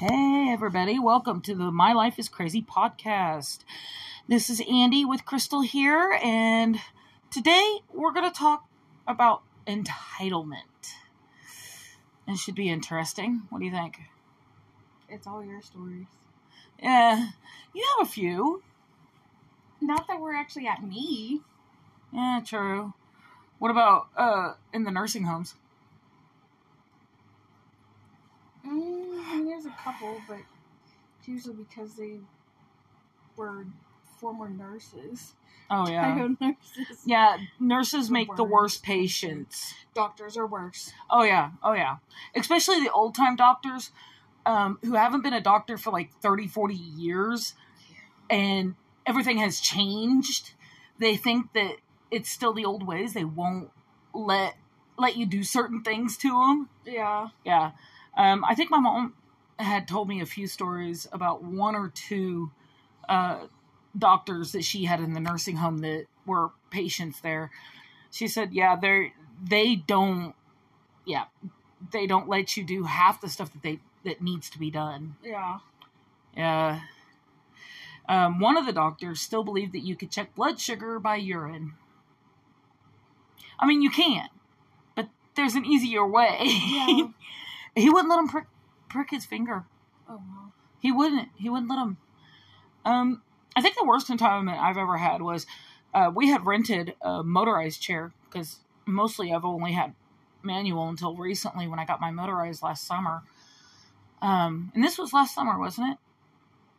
Hey, everybody, welcome to the My Life is Crazy podcast. This is Andy with Crystal here, and today we're going to talk about entitlement. It should be interesting. What do you think? It's all your stories. Yeah, you have a few. Not that we're actually at me. Yeah, true. What about uh in the nursing homes? Mm, there's a couple, but it's usually because they were former nurses. Oh yeah. nurses. Yeah, nurses The make the worst worst. patients. Doctors are worse. Oh yeah, oh yeah. Especially the old time doctors um, who haven't been a doctor for like 30, 40 years and everything has changed. They think that it's still the old ways. They won't let let you do certain things to them. Yeah. Yeah. Um, I think my mom had told me a few stories about one or two uh, doctors that she had in the nursing home that were patients there. She said, "Yeah, they they don't, yeah, they don't let you do half the stuff that they that needs to be done." Yeah. Yeah. Um, one of the doctors still believed that you could check blood sugar by urine. I mean, you can, but there's an easier way. Yeah. he wouldn't let him prick, prick his finger. oh. He wouldn't. He wouldn't let him. Um, I think the worst entitlement I've ever had was uh, we had rented a motorized chair because mostly I've only had manual until recently when I got my motorized last summer. Um, and this was last summer, wasn't it?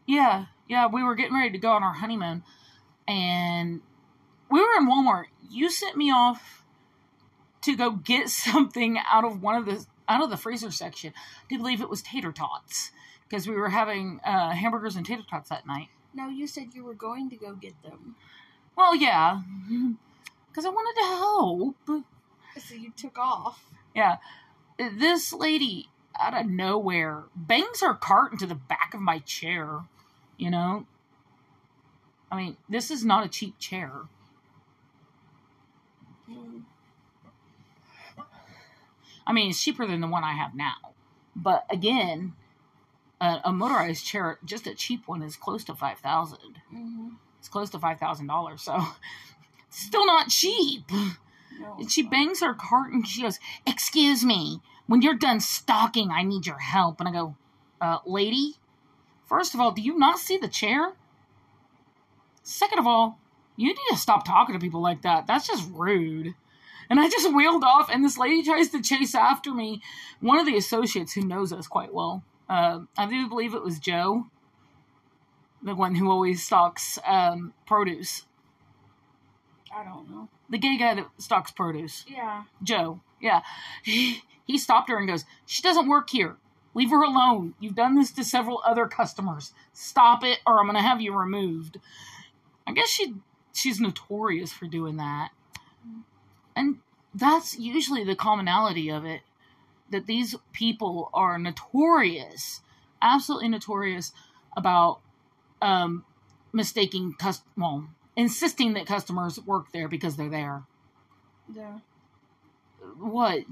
Yeah, yeah. We were getting ready to go on our honeymoon, and we were in Walmart. You sent me off to go get something out of one of the out of the freezer section. I do believe it was tater tots because we were having uh, hamburgers and tater tots that night. No, you said you were going to go get them. Well, yeah, because I wanted to help. So you took off. Yeah, this lady out of nowhere bangs her cart into the back of my chair. You know, I mean, this is not a cheap chair. Mm. I mean, it's cheaper than the one I have now. But again, a, a motorized chair, just a cheap one, is close to five thousand. Mm-hmm. It's close to five thousand dollars. So, still not cheap. No. And she bangs her cart and she goes, Excuse me, when you're done stocking, I need your help. And I go, uh, Lady, first of all, do you not see the chair? Second of all, you need to stop talking to people like that. That's just rude. And I just wheeled off, and this lady tries to chase after me. One of the associates who knows us quite well, uh, I do believe it was Joe, the one who always stocks um, produce. I don't know. The gay guy that stocks produce. Yeah. Joe, yeah. He, he stopped her and goes, She doesn't work here. Leave her alone. You've done this to several other customers. Stop it, or I'm going to have you removed. I guess she she's notorious for doing that. And that's usually the commonality of it that these people are notorious, absolutely notorious about um, mistaking, cus- well, insisting that customers work there because they're there Yeah. what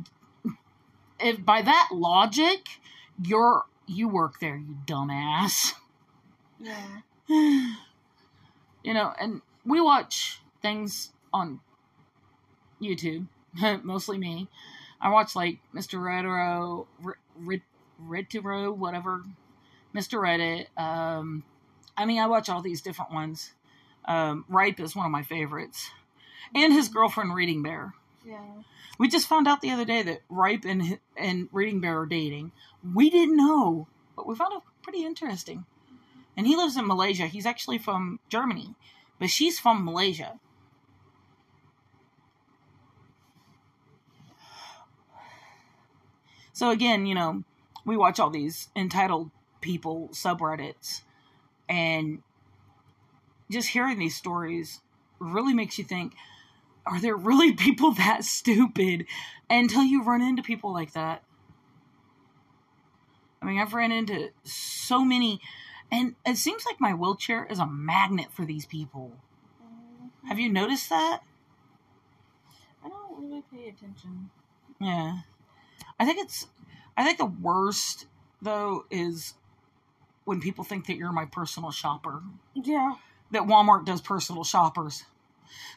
if by that logic you're you work there you dumbass Yeah. you know and we watch things on youtube mostly me i watch like mr retro Red, retro whatever mr reddit um i mean i watch all these different ones um ripe is one of my favorites and his girlfriend reading bear Yeah. We just found out the other day that Ripe and and Reading Bear are dating. We didn't know, but we found it pretty interesting. And he lives in Malaysia. He's actually from Germany, but she's from Malaysia. So again, you know, we watch all these entitled people subreddits and just hearing these stories really makes you think are there really people that stupid? Until you run into people like that. I mean i've ran into so many and it seems like my wheelchair is a magnet for these people. Have you noticed that? I don't really pay attention. yeah i think it's i think the worst though is when people think that you're my personal shopper. Yeah. That Walmart does personal shoppers.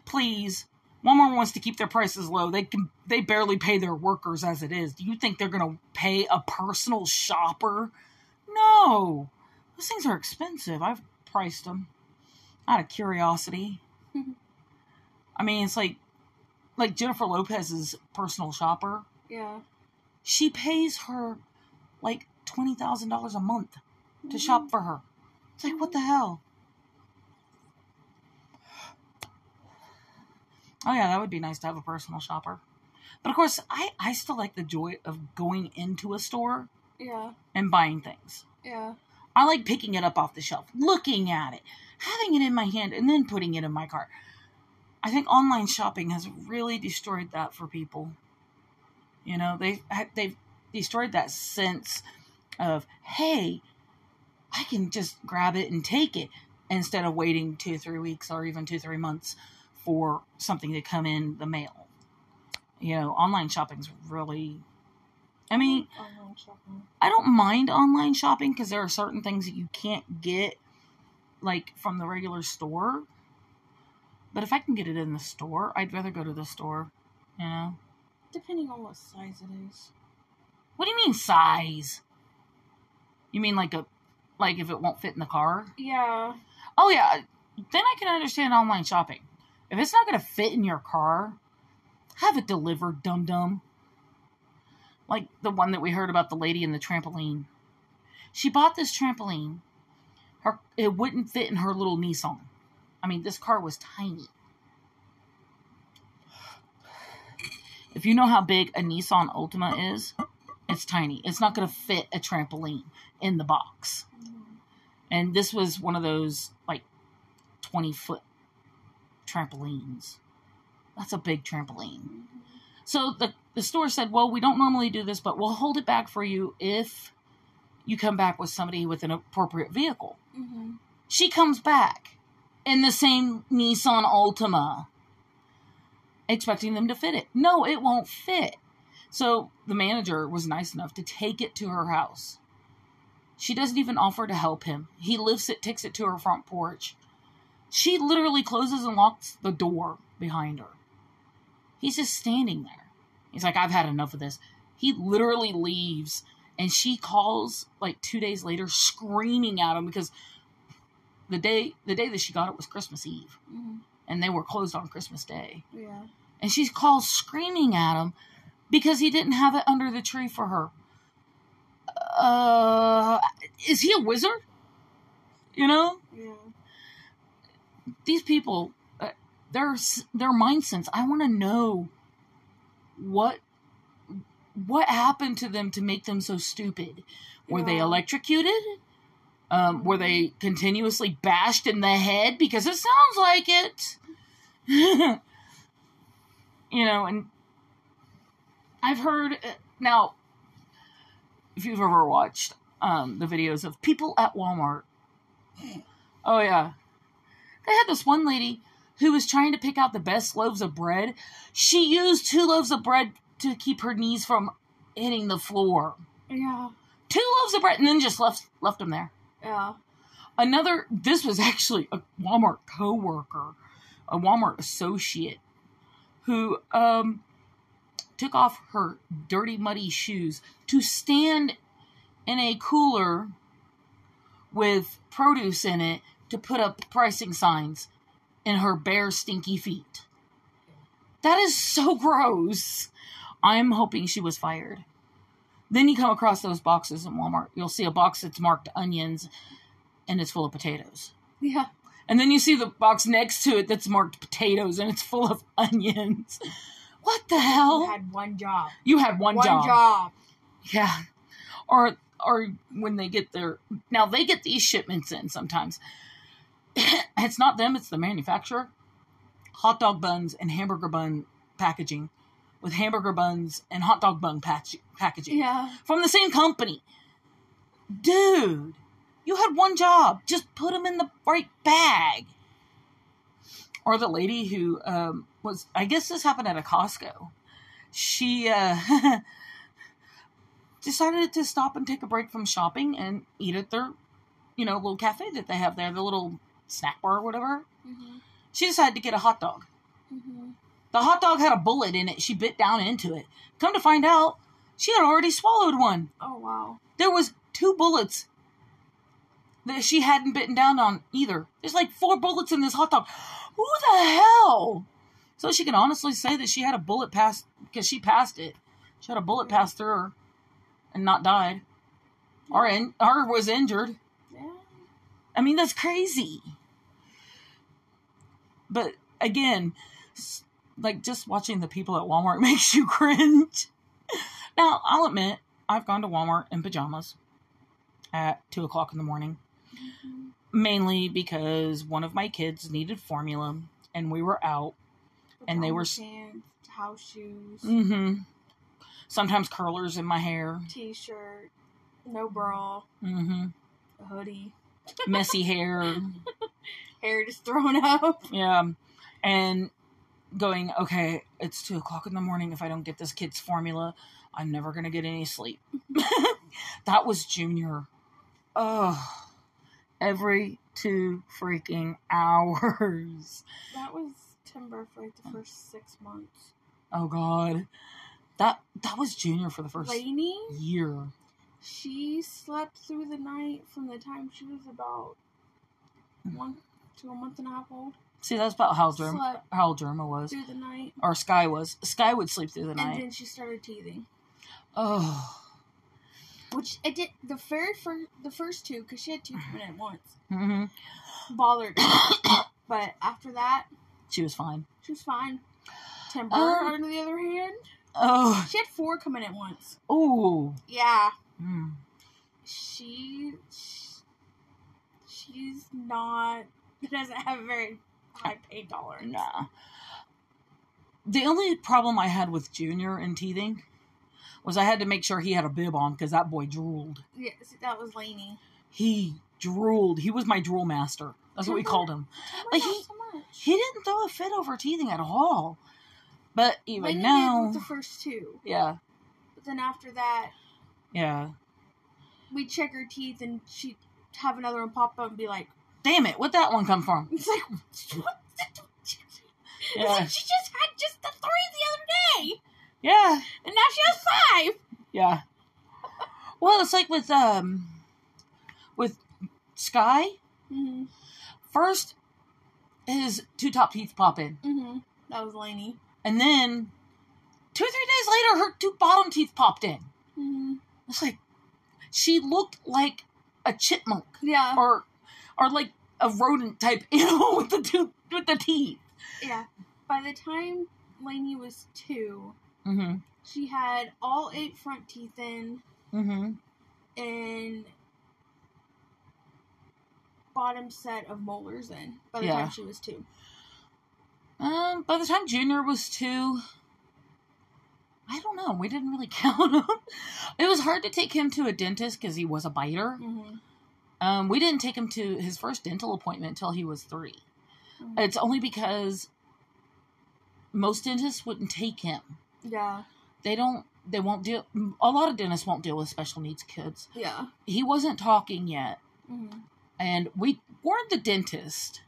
Please, Walmart wants to keep their prices low. They can they barely pay their workers as it is. Do you think they're going to pay a personal shopper? No. Those things are expensive. I've priced them out of curiosity. I mean, it's like like Jennifer Lopez's personal shopper. Yeah. She pays her like twenty thousand dollars a month to shop for her. It's like what the hell? Oh yeah, that would be nice to have a personal shopper. But of course, I I still like the joy of going into a store Yeah. and buying things. Yeah. I like picking it up off the shelf, looking at it, having it in my hand, and then putting it in my cart. I think online shopping has really destroyed that for people. You know, they they've destroyed that sense of hey, I can just grab it and take it instead of waiting two, three weeks or even two, three months for something to come in the mail. You know, online shopping's really. I mean, I don't mind online shopping because there are certain things that you can't get like from the regular store. But if I can get it in the store, I'd rather go to the store. You know? Depending on what size it is. What do you mean size? You mean like a like if it won't fit in the car? Yeah. Oh yeah, then I can understand online shopping. If it's not going to fit in your car, have it delivered, dum dum. Like the one that we heard about the lady in the trampoline. She bought this trampoline. Her it wouldn't fit in her little Nissan. I mean, this car was tiny. If you know how big a Nissan Altima is, it's tiny. It's not going to fit a trampoline in the box. And this was one of those like 20 foot trampolines. That's a big trampoline. So the, the store said, Well, we don't normally do this, but we'll hold it back for you if you come back with somebody with an appropriate vehicle. Mm-hmm. She comes back in the same Nissan Altima, expecting them to fit it. No, it won't fit. So the manager was nice enough to take it to her house. She doesn't even offer to help him. He lifts it, takes it to her front porch. She literally closes and locks the door behind her. He's just standing there. He's like, I've had enough of this. He literally leaves and she calls like two days later screaming at him because the day the day that she got it was Christmas Eve Mm-hmm. and they were closed on Christmas Day. Yeah. And she calls screaming at him because he didn't have it under the tree for her. Uh, is he a wizard? You know, Yeah. these people, uh, their their mind sense. I want to know what what happened to them to make them so stupid. Were they electrocuted? Um, were they continuously bashed in the head? Because it sounds like it. you know, and I've heard uh, now. If you've ever watched um, the videos of people at Walmart, oh yeah, they had this one lady who was trying to pick out the best loaves of bread. She used two loaves of bread to keep her knees from hitting the floor. Yeah. Two loaves of bread, and then just left left them there. Yeah. Another. This was actually a Walmart coworker, a Walmart associate, who um took off her dirty, muddy shoes to stand in a cooler with produce in it to put up pricing signs in her bare, stinky feet. That is so gross. I'm hoping she was fired. Then you come across those boxes in Walmart. You'll see a box that's marked onions and it's full of potatoes. Yeah. And then you see the box next to it that's marked potatoes and it's full of onions. What the hell? You had one job. You had one, One job. job. Yeah. Or or when they get their now they get these shipments in sometimes. it's not them, it's the manufacturer. Hot dog buns and hamburger bun packaging with hamburger buns and hot dog bun patch- packaging Yeah. from the same company. Dude, you had one job. Just put them in the right bag. Or the lady who um, was, I guess this happened at a Costco. She uh, decided to stop and take a break from shopping and eat at their you know, little cafe that they have there, the little snack bar or whatever. Mhm. She decided to get a hot dog. Mhm. The hot dog had a bullet in it. She bit down into it. Come to find out, she had already swallowed one. Oh wow. There was two bullets that she hadn't bitten down on either. There's like four bullets in this hot dog. Who the hell? So she can honestly say that she had a bullet pass because she passed it. She had a bullet pass through her and not died. Or in, or was injured. Yeah. I mean, that's crazy. But again, like just watching the people at Walmart makes you cringe. Now, I'll admit, I've gone to Walmart in pajamas at two o'clock in the morning. Mainly because one of my kids needed formula and we were out. And they were Pants, house shoes, Mm-hmm. Sometimes curlers in my hair. t-shirt, no bra, Mm-hmm. a hoodie, Messy hair. hair just thrown up. Yeah. And going, okay, it's two o'clock in the morning. If I don't get this kid's formula, I'm never going to get any sleep. that was Junior. Ugh. Every two freaking hours. That was timber for like the first six months. Oh, God. That that was Junior for the first Lainey, year. she slept through the night from the time she was about one to a month and a half old. See, that's about how Germ, how Germa was. through the night, Or Sky was. Sky would sleep through the and night. And then she started teething. Oh. Which it did the very first, the first two, because she had two come in at once, hmm bothered but after that, She was fine. she was fine. Timber, Um, on the other hand, Oh. she had four come in at once. Ooh. Yeah, Mm. she, she's not doesn't have a very high pain tolerance. Nah. The only problem I had with Junior and teething was I had to make sure he had a bib on because that boy drooled. Yes, that was Lainey. He drooled. He was my drool master. That's what we called him. But he- so much. He didn't throw a fit over teething at all. But even Lainey now, the first two, yeah, but then after that, yeah. we check her teeth and she'd have another one pop up and be like, Damn it! Where'd that one come from? It's like, what? It's like she just had just the three the other day, yeah, and now she has five. yeah. Well, it's like with um, with Sky. Mm-hmm. First, his two top teeth pop in. Mm-hmm. That was Lainey. And then two or three days later, her two bottom teeth popped in. Mm-hmm. It's like she looked like a chipmunk Yeah. or or like a rodent type animal with the two with the teeth. Yeah. By the time Lainey was two, Mm-hmm. she had all eight front teeth in Mm-hmm. and bottom set of molars in by the Yeah. time she was two. Um, by the time Junior was two, I don't know. We didn't really count him. It was hard to take him to a dentist because he was a biter. Mm-hmm. Um, we didn't take him to his first dental appointment until he was 3 Mhm. It's only because most dentists wouldn't take him. Yeah. they don't they won't deal a lot of dentists won't deal with special needs kids Yeah. he wasn't talking yet Mm-hmm. and we weren't the dentist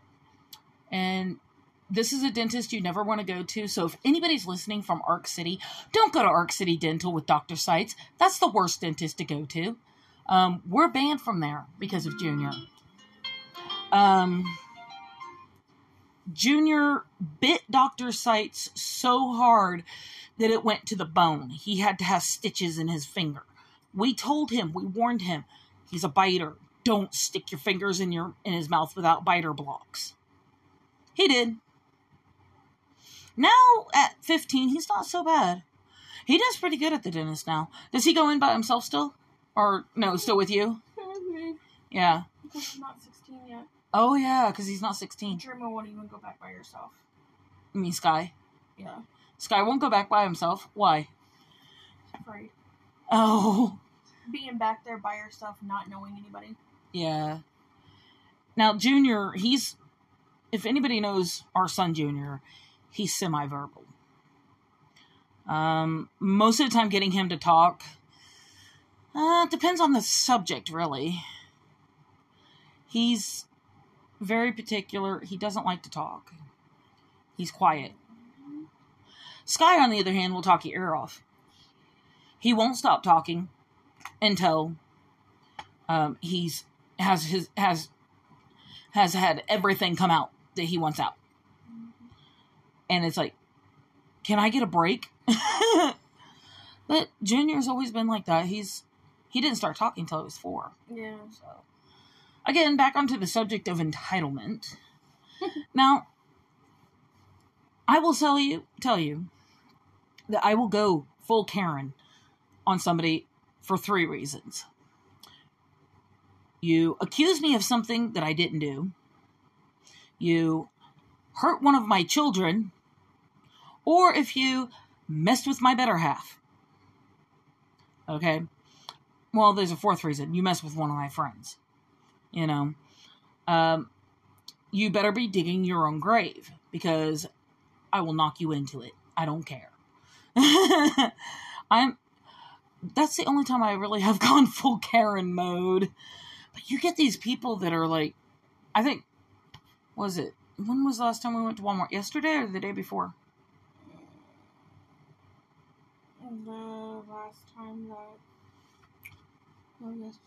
and this is a dentist you never want to go to so if anybody's listening from ark city don't go to ark city dental with dr sites that's the worst dentist to go to um, we're banned from there because of junior um, junior bit dr sites so hard that it went to the bone. He had to have stitches in his finger. We told him, we warned him, he's a biter. Don't stick your fingers in your in his mouth without biter blocks. He did. Now at 15, he's not so bad. He does pretty good at the dentist now. Does he go in by himself still? Or no, still with you? Yeah. Because not 16 yet. Oh yeah, because he's not 16. Germa won't even go back by herself. I mean Sky. Yeah. Sky won't go back by himself. Why? Afraid. Oh. Being back there by herself, not knowing anybody. Yeah. Now, Junior, he's, if anybody knows our son Junior, he's semi verbal. Um, most of the time, getting him to talk uh, depends on the subject, really. He's very particular. He doesn't like to talk. He's quiet. Sky, on the other hand, will talk your ear off. He won't stop talking until um, he's has his has has had everything come out that he wants out, and it's like, can I get a break? but Junior's always been like that. He's he didn't start talking until he was four. Yeah. So, again, back onto the subject of entitlement. now, I will tell you, tell you that I will go full Karen on somebody for three reasons. You accuse me of something that I didn't do. You hurt one of my children. Or if you messed with my better half. Okay? Well, there's a fourth reason. You mess with one of my friends. You know? Um, you better be digging your own grave because I will knock you into it. I don't care. I'm that's the only time I really have gone full Karen mode. But you get these people that are like I think was it when was the last time we went to Walmart? Yesterday or the day before? The last time that. Oh, yes.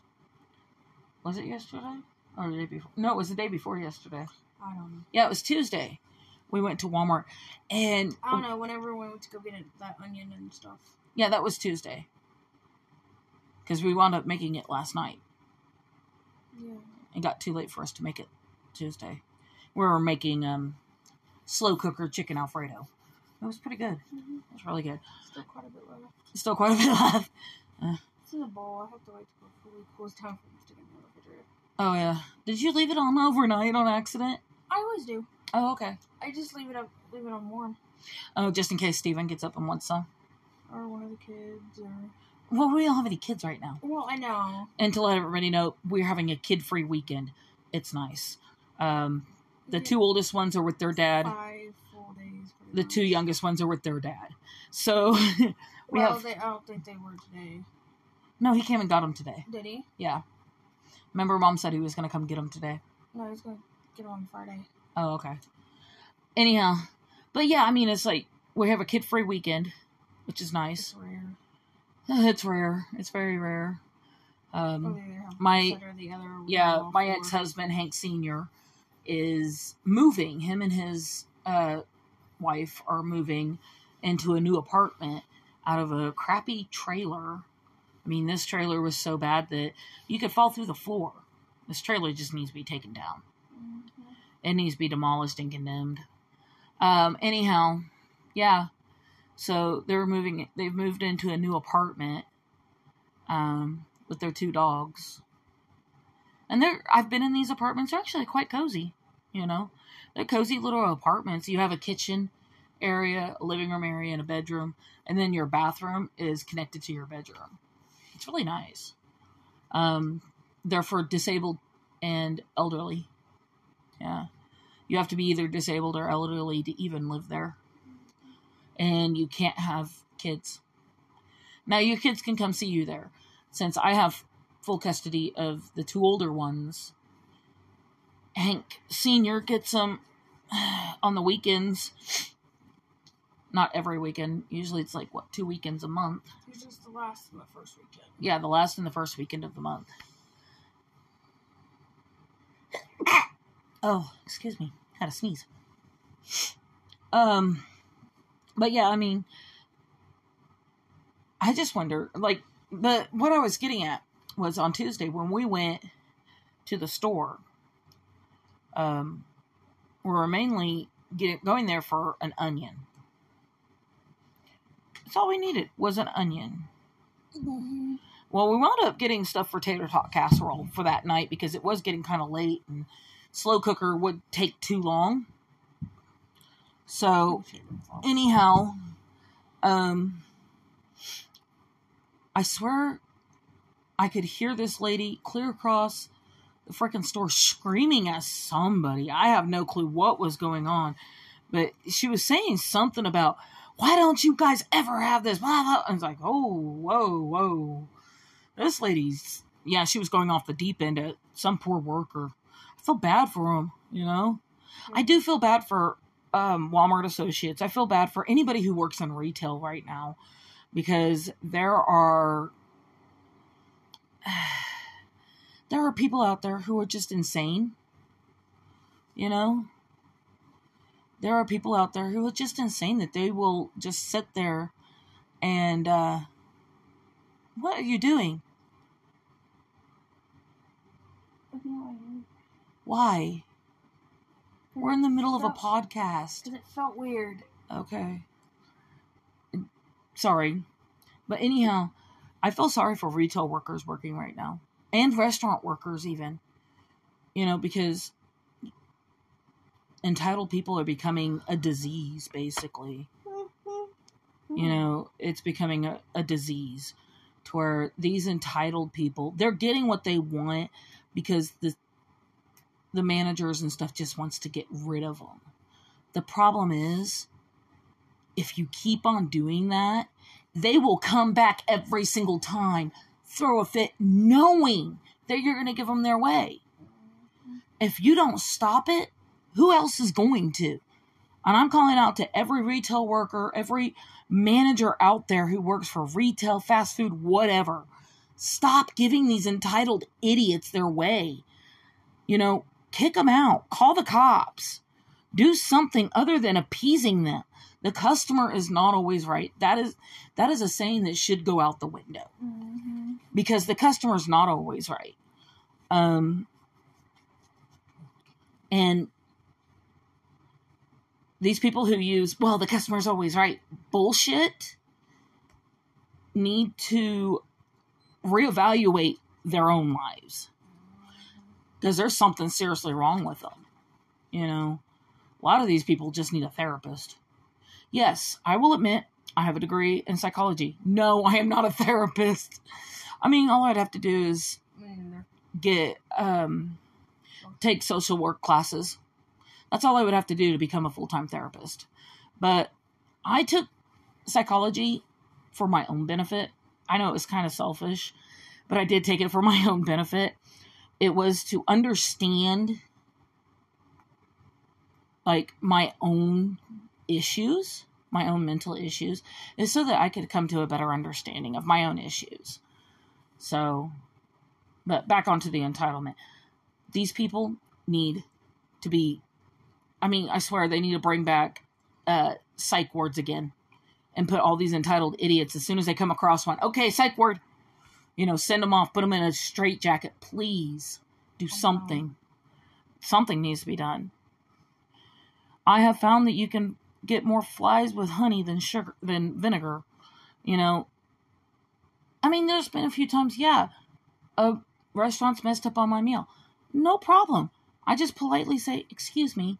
Was it yesterday? Or the day before? No, it was the day before yesterday. I don't know. Yeah, it was Tuesday. We went to Walmart and I don't know. Whenever we went to go get it, that onion and stuff. yeah, that was Tuesday. Cuz we wound up making it last night. Yeah. It got too late for us to make it Tuesday. We were making um slow cooker chicken alfredo. It was pretty good. Mm-hmm. It was really good. Still quite a bit left. Still quite a bit left. It's in the bowl. I have to wait till it fully cools down for to stick in the refrigerator. Oh yeah. Did you leave it on overnight on accident? I always do. Oh okay. I just leave it up, leave it on warm, Oh, just in case Steven gets up and wants some. or one of the kids, or Well, we don't have any kids right now. well, I know. And to let everybody know, we're having a kid-free weekend. It's nice. Um, the Yeah. two oldest ones are with their dad. Five full days. The two youngest ones are with their dad. So we well, have. they, I don't think they were today. No, he came and got him today. Did he? Yeah. Remember, mom said he was going to come get him today. No, he's gonna get him on Friday. Oh, okay. Anyhow, but yeah, I mean, it's like we have a kid-free weekend, which is nice. It's rare. It's rare. It's very rare. Um, they either have my- one set or the other. yeah, my four. ex-husband Hank Senior is moving. Him and his uh, wife are moving into a new apartment out of a crappy trailer. I mean, this trailer was so bad that you could fall through the floor. This trailer just needs to be taken down. Mhm. It needs to be demolished and condemned. Um, anyhow, yeah. So they're moving. They've moved into a new apartment. Um, with their two dogs. And they're I've been in these apartments. They're actually quite cozy. You know, they're cozy little apartments. You have a kitchen area, a living room area, and a bedroom, and then your bathroom is connected to your bedroom. It's really nice. Um, they're for disabled and elderly. Yeah, you have to be either disabled or elderly to even live there, and you can't have kids. Now your kids can come see you there, since I have full custody of the two older ones. Hank Senior gets them on the weekends. Not every weekend. Usually it's like what two weekends a month. It's just the last and the first weekend. Yeah, the last and the first weekend of the month. Oh, excuse me. Had a sneeze. Um, but yeah, I mean, I just wonder, like, the what I was getting at was on Tuesday when we went to the store. Um, we were mainly getting going there for an onion. That's all we needed was an onion. Mm-hmm. Well, we wound up getting stuff for tater tot casserole for that night because it was getting kind of late and slow cooker would take too long. So, anyhow, um, I swear I could hear this lady clear across the freaking store screaming at somebody. I have no clue what was going on, but she was saying something about, why don't you guys ever have this? Blah, blah. I was like, oh, whoa, whoa. This lady's, yeah, she was going off the deep end at some poor worker. I feel bad for them, you know? I do feel bad for um, Walmart associates. I feel bad for anybody who works in retail right now because there are there are people out there who are just insane. You know? There are people out there who are just insane that they will just sit there and uh what are you doing? Why? We're in the middle of a podcast. Because it felt weird. Okay. Sorry. But anyhow, I feel sorry for retail workers working right now and restaurant workers, even. You know, because entitled people are becoming a disease, basically. You mm-hmm. know, it's becoming a, a disease to where these entitled people, they're getting what they want because the the managers and stuff just wants to get rid of them. The problem is if you keep on doing that, they will come back every single time, throw a fit, knowing that you're going to give them their way. If you don't stop it, who else is going to? And I'm calling out to every retail worker, every manager out there who works for retail, fast food, whatever. Stop giving these entitled idiots their way. You know, kick them out, call the cops, do something other than appeasing them. The customer is not always right. That is that is a saying that should go out the window Mm-hmm. because the customer is not always right. Um, and these people who use well, the customer's always right bullshit need to reevaluate their own lives because there's something seriously wrong with them. You know, a lot of these people just need a therapist. Yes, I will admit I have a degree in psychology. No, I am not a therapist. I mean, all I'd have to do is get um take social work classes. That's all I would have to do to become a full-time therapist. But I took psychology for my own benefit. I know it was kind of selfish, but I did take it for my own benefit. It was to understand like my own issues, my own mental issues, is so that I could come to a better understanding of my own issues. So, but back onto the entitlement. These people need to be, I mean, I swear they need to bring back uh, psych wards again and put all these entitled idiots as soon as they come across one. Okay, psych ward. You know, send them off, put them in a straitjacket. Please do something. Something needs to be done. I have found that you can get more flies with honey than sugar than vinegar. You know, I mean, there's been a few times, yeah, a restaurant's messed up on my meal. No problem. I just politely say, "Excuse me,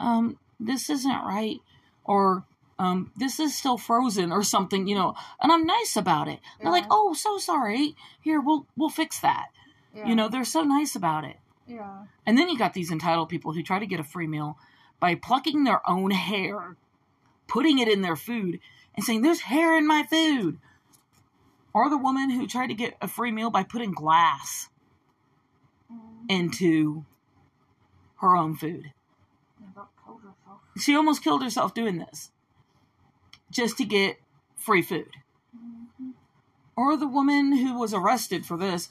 um, this isn't right," or um, "This is still frozen," or something. You know, and I'm nice about it. They're like, "Oh, so sorry. Here, we'll we'll fix that." Yeah. You know, they're so nice about it. Yeah. And then you got these entitled people who try to get a free meal by plucking their own hair, putting it in their food, and saying, There's hair in my food. Or the woman who tried to get a free meal by putting glass Mm. into her own food. About killed herself. She almost killed herself doing this just to get free food. Mhm. Or the woman who was arrested for this,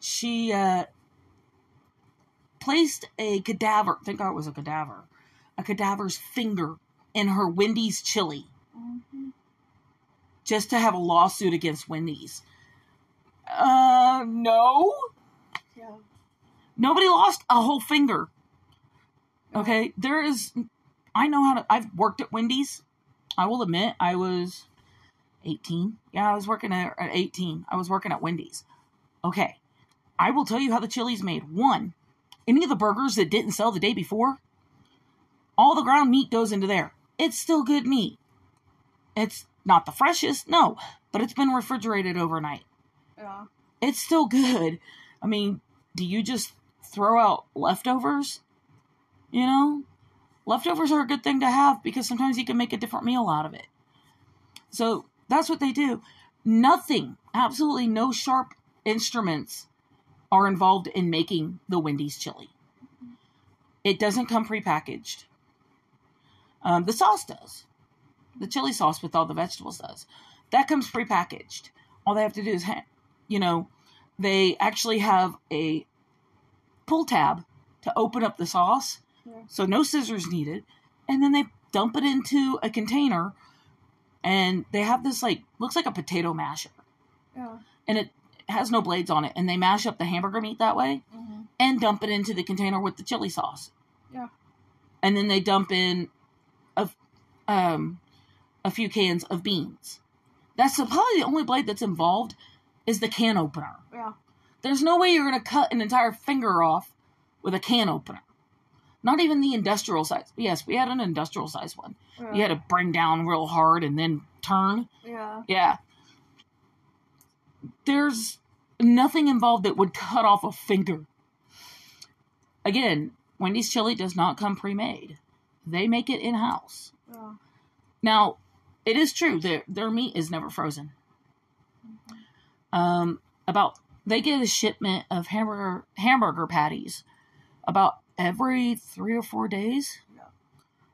she uh, placed a cadaver, thank God it was a cadaver, a cadaver's finger in her Wendy's chili Mhm. just to have a lawsuit against Wendy's. Uh, no. Yeah. Nobody lost a whole finger. Okay, there is. I know how to. I've worked at Wendy's. I will admit, I was 18. Yeah, I was working at, at 18. I was working at Wendy's. Okay, I will tell you how the chili's made. One, any of the burgers that didn't sell the day before, all the ground meat goes into there. It's still good meat. It's not the freshest, no, but it's been refrigerated overnight Yeah. it's still good. I mean, do you just throw out leftovers? You know, leftovers are a good thing to have because sometimes you can make a different meal out of it. So that's what they do. Nothing, absolutely no sharp instruments are involved in making the Wendy's chili. It doesn't come prepackaged. Um, the sauce does. The chili sauce with all the vegetables does. That comes prepackaged. All they have to do is, ha- you know, they actually have a pull tab to open up the sauce. Yeah. So no scissors needed. And then they dump it into a container and they have this like looks like a potato masher Yeah. and it has no blades on it and they mash up the hamburger meat that way hmm and dump it into the container with the chili sauce. Yeah. And then they dump in a um a few cans of beans. That's probably the only blade that's involved is the can opener. Yeah. There's no way you're going to cut an entire finger off with a can opener. Not even the industrial size. Yes, we had an industrial size one. Yeah. You had to bring down real hard and then turn. Yeah. Yeah. There's nothing involved that would cut off a finger. Again, Wendy's chili does not come pre made, they make it in house. Yeah. Now, it is true that their meat is never frozen. Um, about they get a shipment of hamburger hamburger patties about every three or four days. Yeah.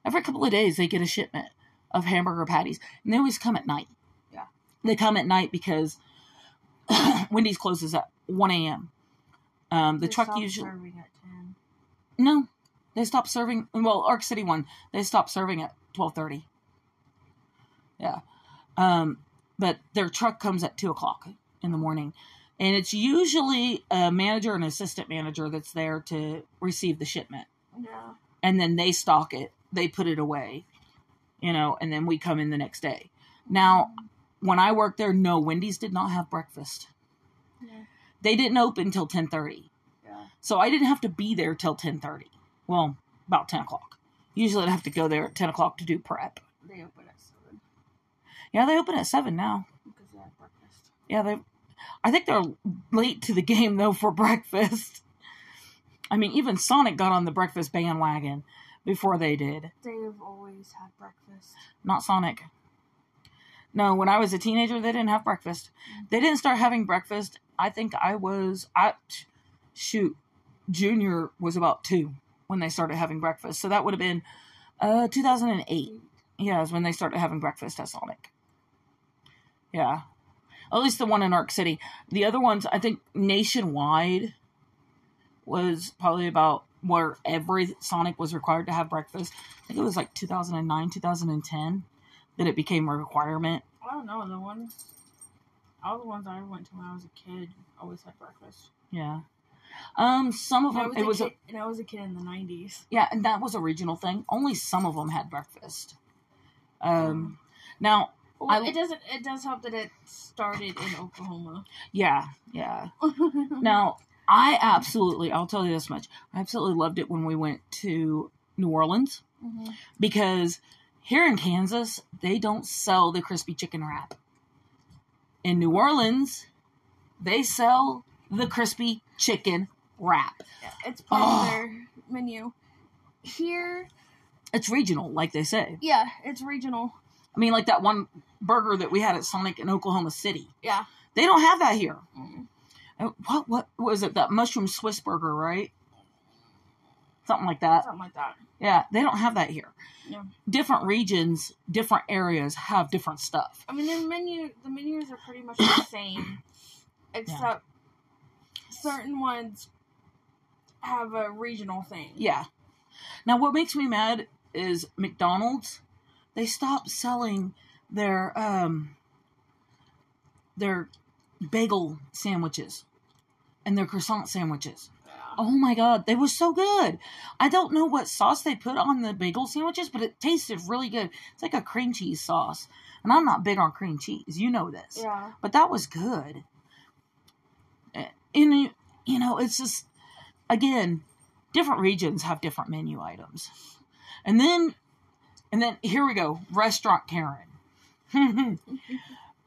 Every couple of days, they get a shipment of hamburger patties, and they always come at night. Yeah. they come at night because Wendy's closes at one a.m. Um, the They truck usually serving at ten. no, they stop serving. Well, Ark City one, they stop serving at twelve thirty. Yeah, um, but their truck comes at two o'clock in the morning, and it's usually a manager and assistant manager that's there to receive the shipment, Yeah. and then they stock it, they put it away, you know, and then we come in the next day. Now, when I worked there, no, Wendy's did not have breakfast. Yeah. They didn't open till ten thirty. Yeah. So I didn't have to be there till ten thirty. Well, about ten o'clock. Usually I'd have to go there at ten o'clock to do prep. They open at seven Yeah, they open at seven now. because they have breakfast. Yeah, they. I think they're late to the game though for breakfast. I mean, even Sonic got on the breakfast bandwagon before they did. They have always had breakfast. Not Sonic. No, when I was a teenager, they didn't have breakfast. They didn't start having breakfast. I think I was I shoot junior was about two when they started having breakfast. So that would have been uh 2008. Yeah, is when they started having breakfast at Sonic. Yeah. At least the one in Ark City. The other ones, I think nationwide was probably about where every Sonic was required to have breakfast. I think it was like 2009, 2010 that it became a requirement. I don't know the ones. All the ones I went to when I was a kid always had breakfast. Yeah. Um, some of them was it was kid, a, and I was a kid in the nineties. yeah, and that was a regional thing. Only some of them had breakfast. Um, now Well, I- it doesn't. It does help that it started in Oklahoma. yeah, yeah. Now, I absolutely, I'll tell you this much. I absolutely loved it when we went to New Orleans Mhm. because here in Kansas, they don't sell the crispy chicken wrap. In New Orleans, they sell the crispy chicken wrap. Yeah, it's part Oh. of their menu. Here, It's regional, like they say. yeah, it's regional. I mean, like that one burger that we had at Sonic in Oklahoma City. Yeah. They don't have that here. Mm. Uh, What what was it? That mushroom Swiss burger, right? Something like that. Something like that. Yeah, they don't have that here. Yeah. Different regions, different areas have different stuff. I mean, their menu, the menus are pretty much the same, except certain ones have a regional thing. Yeah. Now, what makes me mad is McDonald's. They stopped selling their um their bagel sandwiches and their croissant sandwiches. Oh my god, they were so good. I don't know what sauce they put on the bagel sandwiches, but it tasted really good. It's like a cream cheese sauce. And I'm not big on cream cheese. You know this. Yeah. But that was good. And you you know, it's just again, different regions have different menu items. And then and then here we go, restaurant Karen.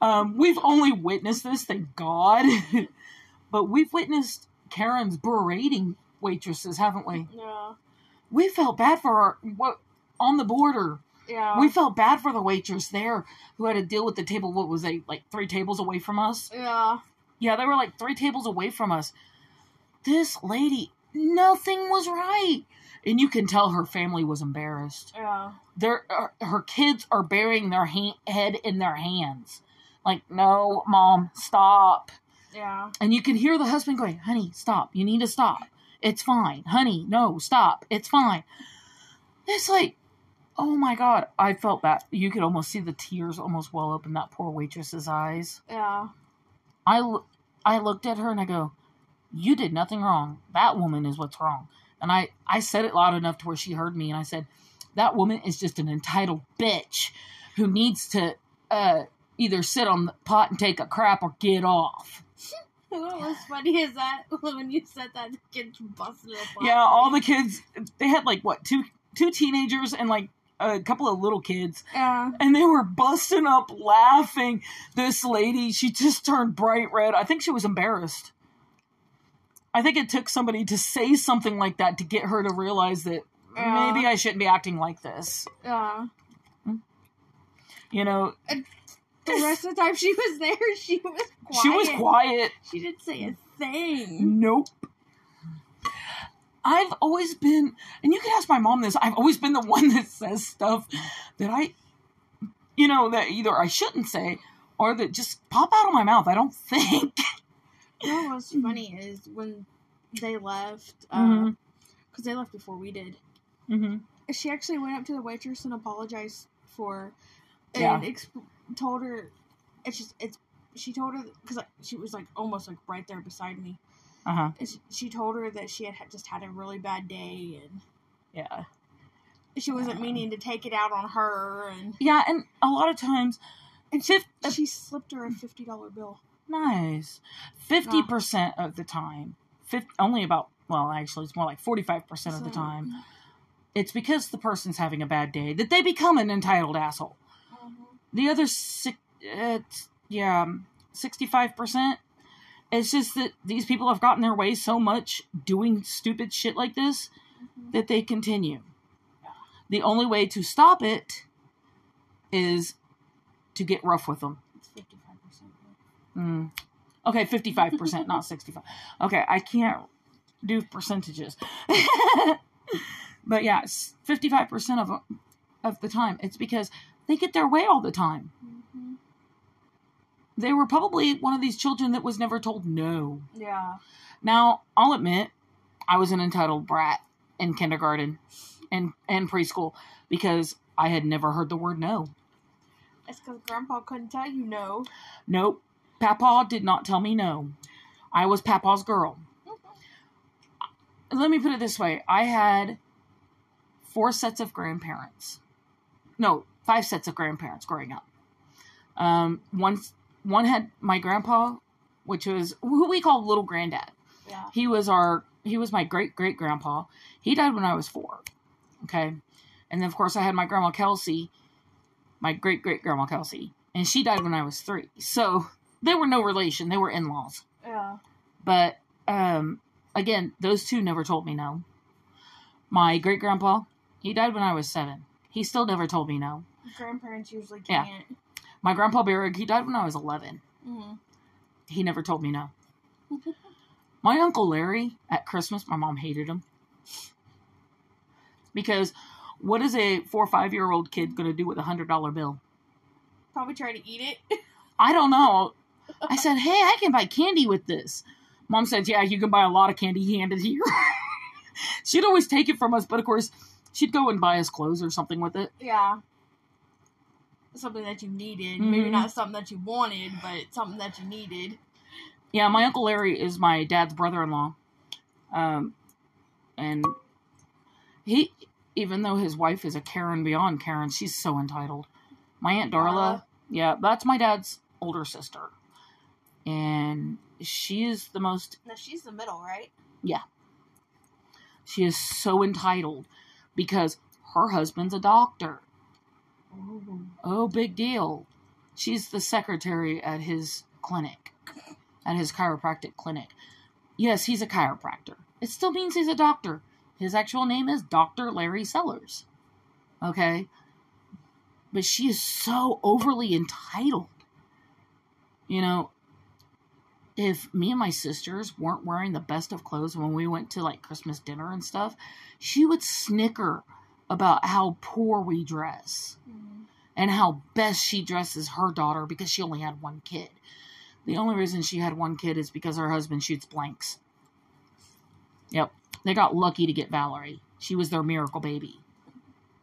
um, we've only witnessed this, thank God. but we've witnessed Karen's berating waitresses, haven't we? Yeah. We felt bad for our what on the border. Yeah. We felt bad for the waitress there who had to deal with the table. What was they like three tables away from us? yeah. Yeah, they were like three tables away from us. This lady nothing was right. And you can tell her family was embarrassed. Yeah. Their uh, her kids are burying their ha- head in their hands. Like, no, mom, stop. Yeah. And you can hear the husband going, honey, stop. You need to stop. It's fine. Honey, no, stop. It's fine. It's like, oh my God. I felt that. You could almost see the tears almost well up in that poor waitress's eyes. Yeah. I, I looked at her and I go, you did nothing wrong. That woman is what's wrong. And I, I said it loud enough to where she heard me. And I said, that woman is just an entitled bitch who needs to uh, either sit on the pot and take a crap or get off. What was funny is that when you said that, the kids busted up. Yeah, all the kids they had like what two two teenagers and like a couple of little kids, Yeah. and they were busting up laughing. This lady, she just turned bright red. I think she was embarrassed. I think it took somebody to say something like that to get her to realize that Yeah. maybe I shouldn't be acting like this. Yeah. You know, The rest of the time she was there, she was quiet. she was quiet. She didn't say a thing. Nope. I've always been, and you can ask my mom this, I've always been the one that says stuff that I, you know, that either I shouldn't say or that just pop out of my mouth. I don't think. You know what's funny is when they left, because Mhm. they left before we did. Mm-hmm. She actually went up to the waitress and apologized for, and Yeah. exp- told her, it's just it's. She told her because she was like almost like right there beside me. Uh huh. She, she told her that she had just had a really bad day and Yeah. she wasn't meaning to take it out on her and Yeah, and a lot of times, and she, she slipped her a fifty dollar bill. Nice. 50% of the time, 50, only about, well, actually, it's more like 45% of the time, it's because the person's having a bad day that they become an entitled asshole. Mhm. The other six, it's, yeah, sixty-five percent. It's just that these people have gotten their way so much doing stupid shit like this Mhm. that they continue. The only way to stop it is to get rough with them. It's fifty five percent. Mm. Okay, fifty-five percent, not sixty-five. Okay, I can't do percentages, but yeah, fifty-five percent of of the time, it's because they get their way all the time. Mm-hmm. they were probably one of these children that was never told no. Yeah. Now, I'll admit, I was an entitled brat in kindergarten and, and preschool because I had never heard the word no. It's because Grandpa couldn't tell you no. Nope. Papa did not tell me no. I was Papa's girl. Let me put it this way I had four sets of grandparents. No, five sets of grandparents growing up. Um, one, one had my grandpa, which was who we call little granddad. Yeah. He was our he was my great great grandpa. He died when I was four. Okay. And then of course I had my grandma Kelsey, my great great grandma Kelsey, and she died when I was three. So they were no relation, they were in laws. Yeah. But um again, those two never told me no. My great grandpa, he died when I was seven. He still never told me no. Grandparents usually can't. Yeah. My grandpa Barrick, he died when I was eleven. Mm-hmm. He never told me no. My uncle Larry at Christmas, my mom hated him. Because what is a four or five year old kid going to do with a hundred dollar bill? Probably try to eat it. I don't know. I said, hey, I can buy candy with this. Mom said, yeah, you can buy a lot of candy. Handed here. she'd always take it from us, but of course, she'd go and buy us clothes or something with it. yeah. Something that you needed. Maybe Mhm. not something that you wanted, but something that you needed. Yeah, my uncle Larry is my dad's brother-in-law, um, and he, even though his wife is a Karen beyond Karen, she's so entitled. My aunt Darla, Darla. yeah, that's my dad's older sister, and she is the most. Now she's the middle, right? Yeah. She is so entitled because her husband's a doctor. Ooh. Oh, big deal. She's the secretary at his clinic, at his chiropractic clinic. Yes, he's a chiropractor. It still means he's a doctor. His actual name is Dr. Larry Sellers. Okay? But she is so overly entitled. You know, if me and my sisters weren't wearing the best of clothes when we went to like Christmas dinner and stuff, she would snicker about how poor we dress Mm. and how best she dresses her daughter because she only had one kid. The only reason she had one kid is because her husband shoots blanks. Yep. They got lucky to get Valerie. She was their miracle baby.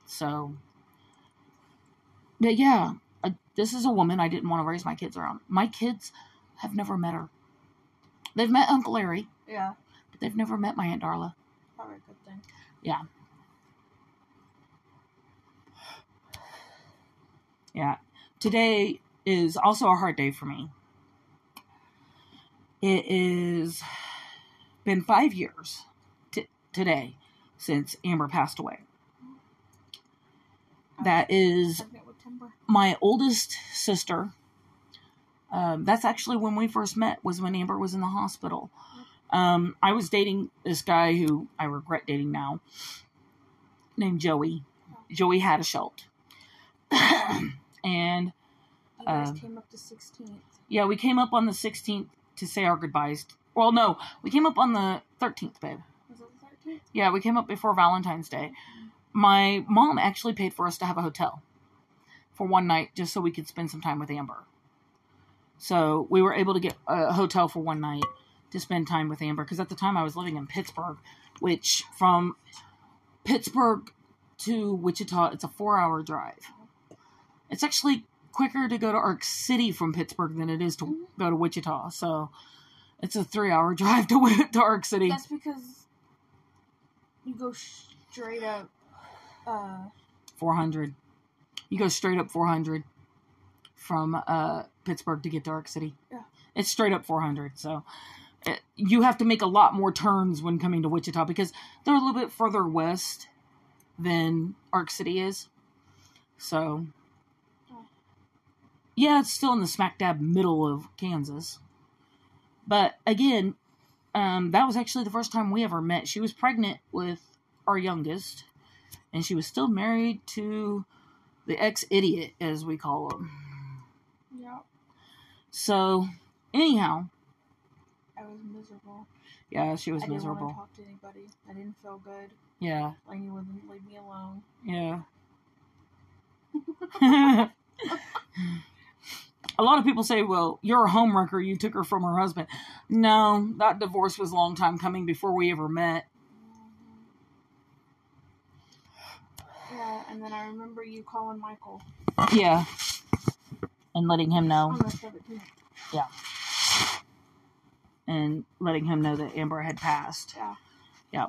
So, but yeah, this is a woman I didn't want to raise my kids around. My kids have never met her. They've met Uncle Larry, Yeah. but they've never met my Aunt Darla. Probably a good thing. Yeah. Yeah. Today is also a hard day for me. It is been five years t- today since Amber passed away. That is Pregnant with Timber. my oldest sister. Um, that's actually when we first met. Was when Amber was in the hospital. Um, I was dating this guy who I regret dating now, named Joey. Joey had a Schultz. and You guys Um, came up to 16th. yeah, we came up on the 16th to say our goodbyes. Well, no, we came up on the 13th, babe. Was it the 13th? Yeah, we came up before Valentine's Day. My mom actually paid for us to have a hotel for one night just so we could spend some time with Amber. So we were able to get a hotel for one night to spend time with Amber because at the time I was living in Pittsburgh, which from Pittsburgh to Wichita, it's a four hour drive. It's actually quicker to go to Ark City from Pittsburgh than it is to go to Wichita. So it's a three hour drive to, to Ark City. That's because you go straight up. Uh, 400. You go straight up 400 from uh, Pittsburgh to get to Ark City. Yeah. It's straight up 400. So it, you have to make a lot more turns when coming to Wichita because they're a little bit further west than Ark City is. So, yeah, it's still in the smack dab middle of Kansas. But again, um, that was actually the first time we ever met. She was pregnant with our youngest, and she was still married to the ex idiot, as we call him. So, anyhow, I was miserable. yeah, she was I didn't miserable. want to talk to anybody. I didn't feel good. Yeah, Lainey wouldn't leave me alone. yeah. a lot of people say, well, you're a homewrecker. You took her from her husband. No, that divorce was a long time coming before we ever met. Yeah, and then I remember you calling Michael Yeah. And letting him know. Yeah. And letting him know that Amber had passed. Yeah. Yeah.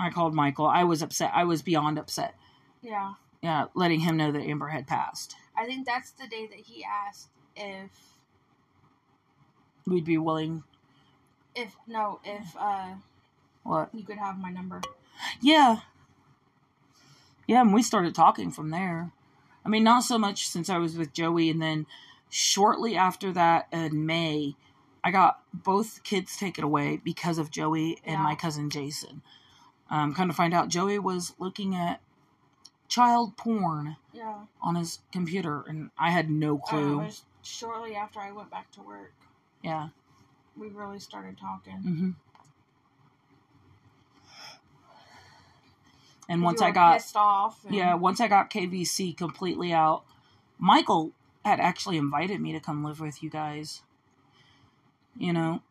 I called Michael. I was upset. I was beyond upset. Yeah, Yeah, letting him know that Amber had passed. I think that's the day that he asked if, We'd be willing. if no, if uh, What? you could have my number. Yeah. Yeah, and we started talking from there. I mean, not so much since I was with Joey, and then shortly after that, in May, I got both kids taken away because of Joey and Yeah. my cousin Jason. Um, kind of find out Joey was looking at child porn Yeah, on his computer, and I had no uh, clue. it was shortly after I went back to work. yeah. We really started talking. hmm And once I got pissed off. and- Yeah, once I got KVC completely out, Michael had actually invited me to come live with you guys. You know,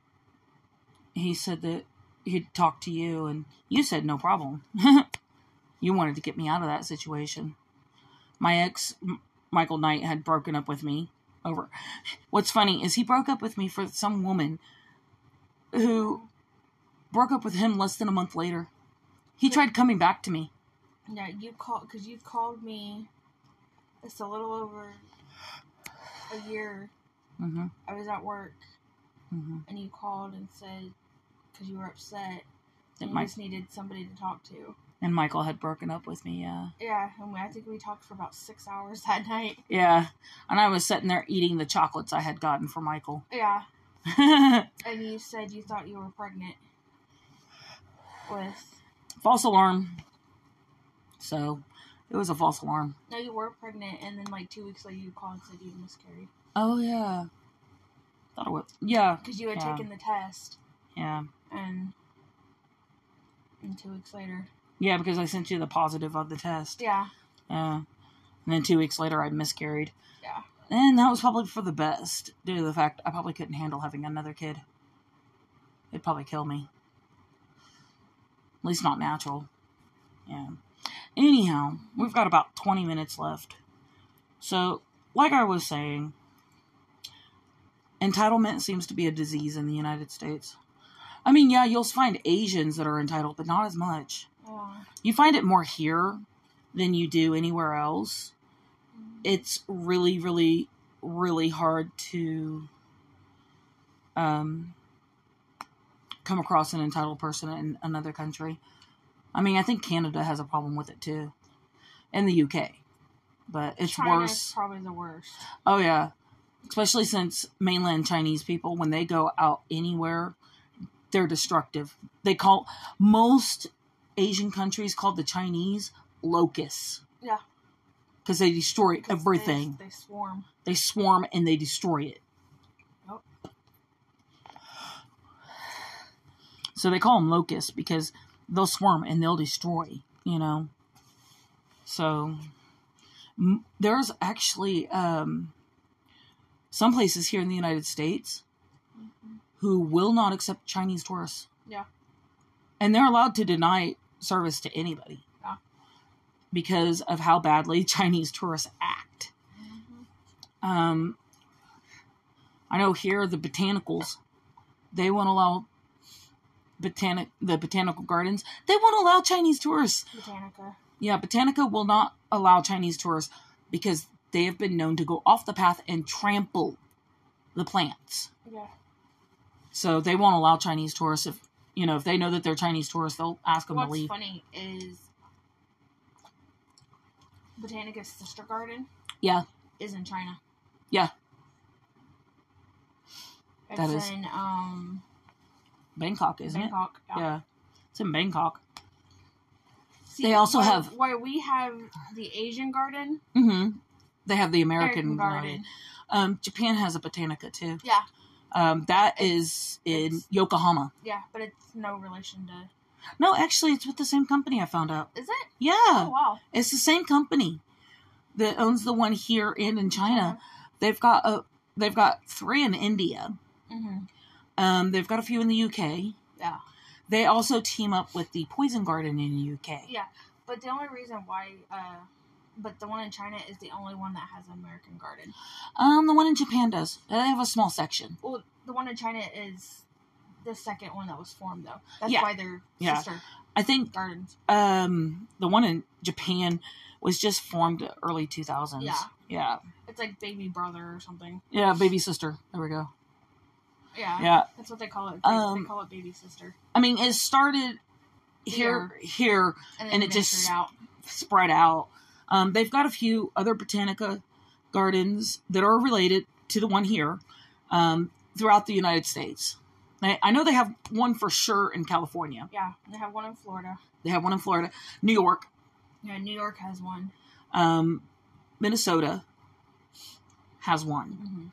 he said that he'd talk to you, and you said no problem. you wanted to get me out of that situation. My ex, M- Michael Knight, had broken up with me over. What's funny is he broke up with me for some woman who broke up with him less than a month later. He tried coming back to me. Yeah, you called because you called me. It's a little over a year. hmm I was at work hmm and you called and said because you were upset That and you Mike- just needed somebody to talk to. And Michael had broken up with me, yeah. Yeah, and we, I think we talked for about six hours that night. Yeah. And I was sitting there eating the chocolates I had gotten for Michael. Yeah, and you said you thought you were pregnant with. Alarm. So, it was a false alarm. No, you were pregnant, and then like two weeks later you called and said you miscarried. Oh, yeah. Thought it was. Yeah, because you had Yeah. taken the test, yeah, and and two weeks later, yeah. Because I sent you the positive of the test. yeah, Yeah, and then two weeks later, I miscarried. yeah, And that was probably for the best, due to the fact I probably couldn't handle having another kid. It'd probably kill me. At least not natural. Yeah. Anyhow, we've got about 20 minutes left. So, like I was saying, entitlement seems to be a disease in the United States. I mean, yeah, you'll find Asians that are entitled, but not as much. yeah. You find it more here than you do anywhere else it's really really really hard to um come across an entitled person in another country i mean i think canada has a problem with it too and the uk but it's China worse probably the worst. oh yeah especially since mainland chinese people when they go out anywhere they're destructive they call most asian countries called the chinese locusts Yeah. because they destroy everything They, they swarm. they swarm and they destroy it. So they call them locusts because they'll swarm and they'll destroy, you know. So m- there's actually um, some places here in the United States who will not accept Chinese tourists. Yeah. And they're allowed to deny service to anybody. Yeah. Because of how badly Chinese tourists act. Um, I know here the botanicals, they won't allow botanic the botanical gardens. They won't allow Chinese tourists. Botanica. Yeah, Botanica will not allow Chinese tourists because they have been known to go off the path and trample the plants. Yeah. So they won't allow Chinese tourists if you know if they know that they're Chinese tourists, they'll ask them What's to leave. What's funny is Botanica's sister garden Yeah, is in China. Yeah. It's That is- in um Bangkok, isn't Bangkok. it? Yeah, it's in Bangkok. See, They also where- have- where we have the Asian garden, Mm-hmm. They have the American, American garden. garden. Um, Japan has a Botanica too. Yeah, Um, that is in It's- Yokohama. yeah, but it's no relation to. No, actually, it's with the same company. I found out. Is it? Yeah, Oh wow. it's the same company that owns the one here and in China. They've got a they've got three in India. Mm-hmm. Um, they've got a few in the UK. Yeah, They also team up with the Poison Garden in the UK. yeah, but the only reason why, uh, but the one in China is the only one that has an American garden. Um, the one in Japan does. They have a small section. Well, the one in China is the second one that was formed, though. That's Yeah. why they're Yeah. sister I think gardens. um the one in Japan was just formed early 2000s. Yeah. Yeah. It's like baby brother or something. Yeah, baby sister. There we go. Yeah, Yeah. that's what they call it. They, Um, they call it baby sister, I mean, it started here, here, and and it just- out. spread out. Um, they've got a few other botanica gardens that are related to the one here um, throughout the United States. I, I know they have one for sure in California. Yeah, they have one in Florida. They have one in Florida, New York, Yeah, New York has one. um, Minnesota has one. hmm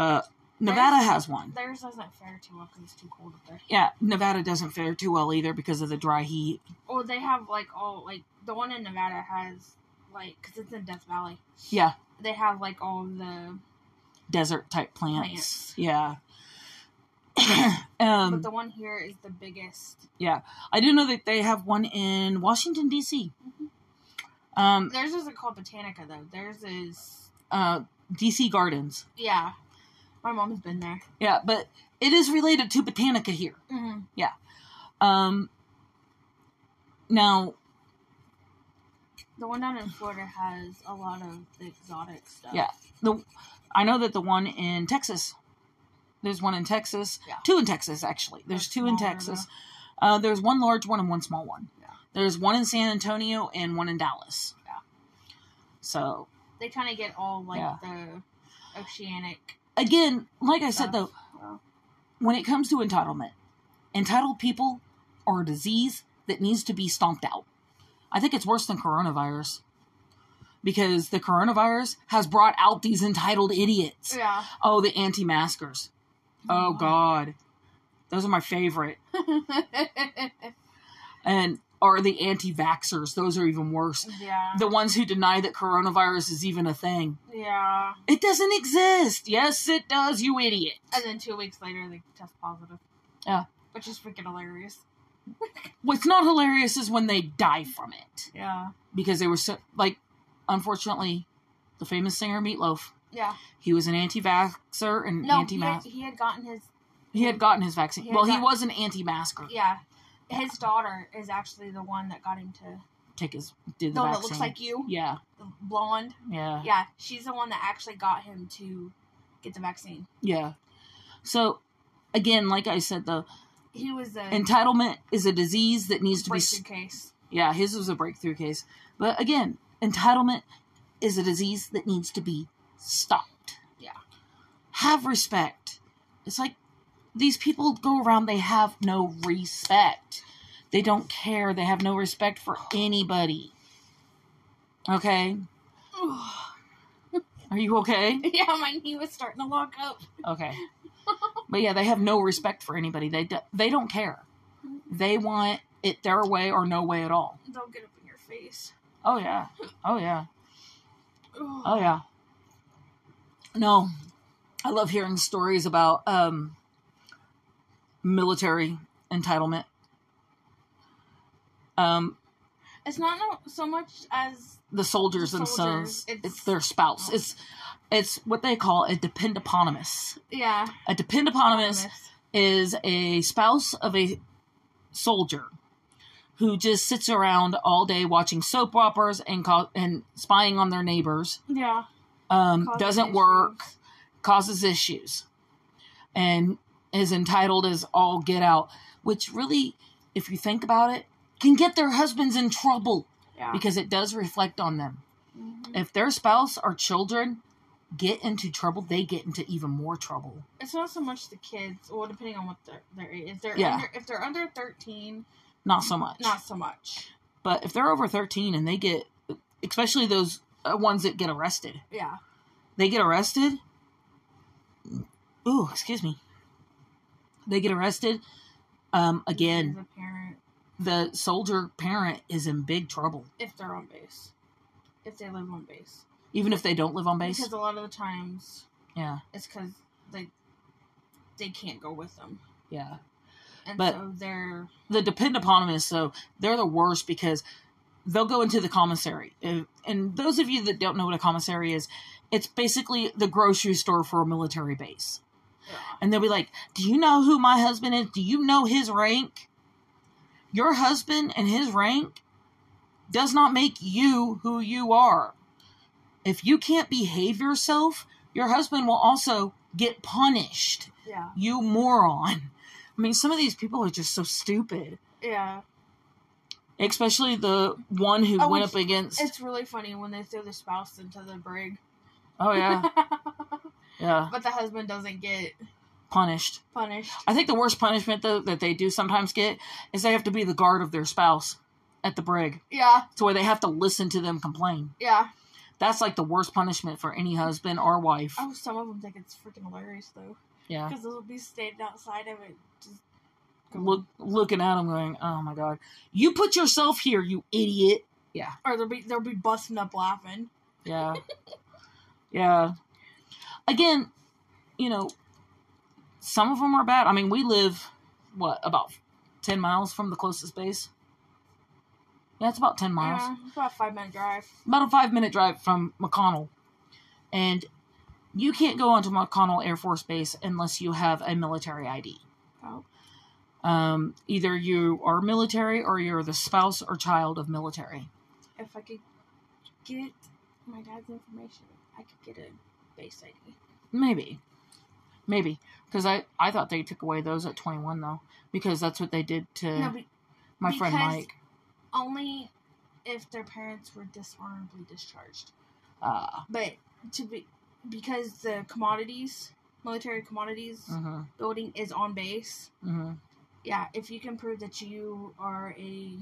Uh, Nevada Theirs- has one. Theirs doesn't fare too well because it's too cold up there. Yeah, Nevada doesn't fare too well either because of the dry heat. Or they have like all like the one in Nevada has like because it's in Death Valley. Yeah, They have like all the desert type plants. Plants. Yeah. but um, the one here is the biggest. Yeah, I do know that they have one in Washington D.C. Mhm. Um, Theirs isn't called Botanica though. Theirs is uh, D.C. Gardens. yeah. My mom's been there. Yeah, but it is related to Botanica here. Mm-hmm. Yeah. Um, now, The one down in Florida has a lot of the exotic stuff. Yeah. The I know that the one in Texas. There's one in Texas. Yeah. Two in Texas, actually. There's two in Texas. Uh, there's one large one and one small one. Yeah. There's one in San Antonio and one in Dallas. Yeah. So They kind of get all like Yeah. the oceanic. Again, like I said though, when it comes to entitlement, entitled people are a disease that needs to be stomped out. I think it's worse than coronavirus because the coronavirus has brought out these entitled idiots. Yeah. Oh, the anti-maskers. Oh God, those are my favorite. And are the anti-vaxxers? Those are even worse. yeah. The ones who deny that coronavirus is even a thing. Yeah. It doesn't exist. Yes, it does. You idiot. And then two weeks later, they test positive. Yeah. Which is freaking hilarious. What's not hilarious is when they die from it Yeah. because they were so like, unfortunately, the famous singer Meatloaf. Yeah. He was an anti-vaxxer and No, anti-mask. had, he had gotten his. He had gotten his vaccine. He well, he was an anti-masker. Yeah. His daughter is actually the one that got him to. Take his did the The one vaccine. that looks like you, yeah, the blonde. yeah, Yeah, she's the one that actually got him to get the vaccine. yeah. So, again, like I said, the He was a entitlement is a disease that needs to be. breakthrough case. Yeah, his was a breakthrough case. But again, entitlement is a disease that needs to be stopped. Yeah. Have respect. It's like these people go around, they have no respect. They don't care. They have no respect for anybody. Okay? Are you okay? yeah, my knee was starting to lock up. Okay. But yeah, they have no respect for anybody. They do, they don't care. They want it their way or no way at all. Don't get up in your face. Oh yeah. Oh yeah. Oh yeah. No, I love hearing stories about um, military entitlement. Um, It's not so much as the soldiers The themselves, soldiers, it's, it's- their spouse. It's it's what they call a dependapotamus. yeah. A dependapotamus is a spouse of a soldier who just sits around all day watching soap operas and co- and spying on their neighbors. Yeah. Um, doesn't issues. work. causes issues and is entitled as all get out, which really, if you think about it, can get their husbands in trouble Yeah. because it does reflect on them. Mhm. If their spouse or children get into trouble, they get into even more trouble. It's not so much the kids. Well, depending on what their their age. If they're Yeah. under, if they're under thirteen, Not so much. not so much. But if they're over 13 and they get, especially those uh, ones that get arrested, Yeah. they get arrested. Ooh, excuse me. They get arrested. Um, again, As a parent, the soldier parent is in big trouble, if they're on base, if they live on base, even if they don't live on base. because a lot of the times Yeah, it's because they they can't go with them, yeah. and But- so they're The depend upon them is so they're the worst because they'll go into the commissary. And those of you that don't know what a commissary is, it's basically the grocery store for a military base. And they'll be like, "Do you know who my husband is? Do you know his rank? Your husband and his rank does not make you who you are. If you can't behave yourself, your husband will also get punished. yeah, You moron." I mean, some of these people are just so stupid. yeah. Especially the one who Oh, went up against. It's really funny when they throw the spouse into the brig, Oh yeah, yeah, but the husband doesn't get punished. punished. I think the worst punishment though that they do sometimes get is they have to be the guard of their spouse at the brig. Yeah, to where they have to listen to them complain. yeah. That's like the worst punishment for any husband or wife. Oh, some of them think it's freaking hilarious though, Yeah. because they'll be standing outside of it, just Look looking at them going, "Oh my god. You put yourself here, you idiot." Yeah. Or they'll be they'll be busting up laughing. Yeah. yeah. Again, you know, some of them are bad. I mean, we live what, about 10 miles from the closest base? Yeah, it's about 10 miles. Yeah, it's about a five minute drive. about a five minute drive from McConnell. And you can't go onto McConnell Air Force Base unless you have a military ID. Oh. Um, either you are military or you're the spouse or child of military. If I could get my dad's information, I could get a base ID. Maybe. Maybe. Because I, I thought they took away those at 21, though. Because that's what they did to No, but my friend Mike. only if their parents were dishonorably discharged. Uh, But to be because the commodities, military commodities hmm building is on base. hmm Yeah, if you can prove that you are a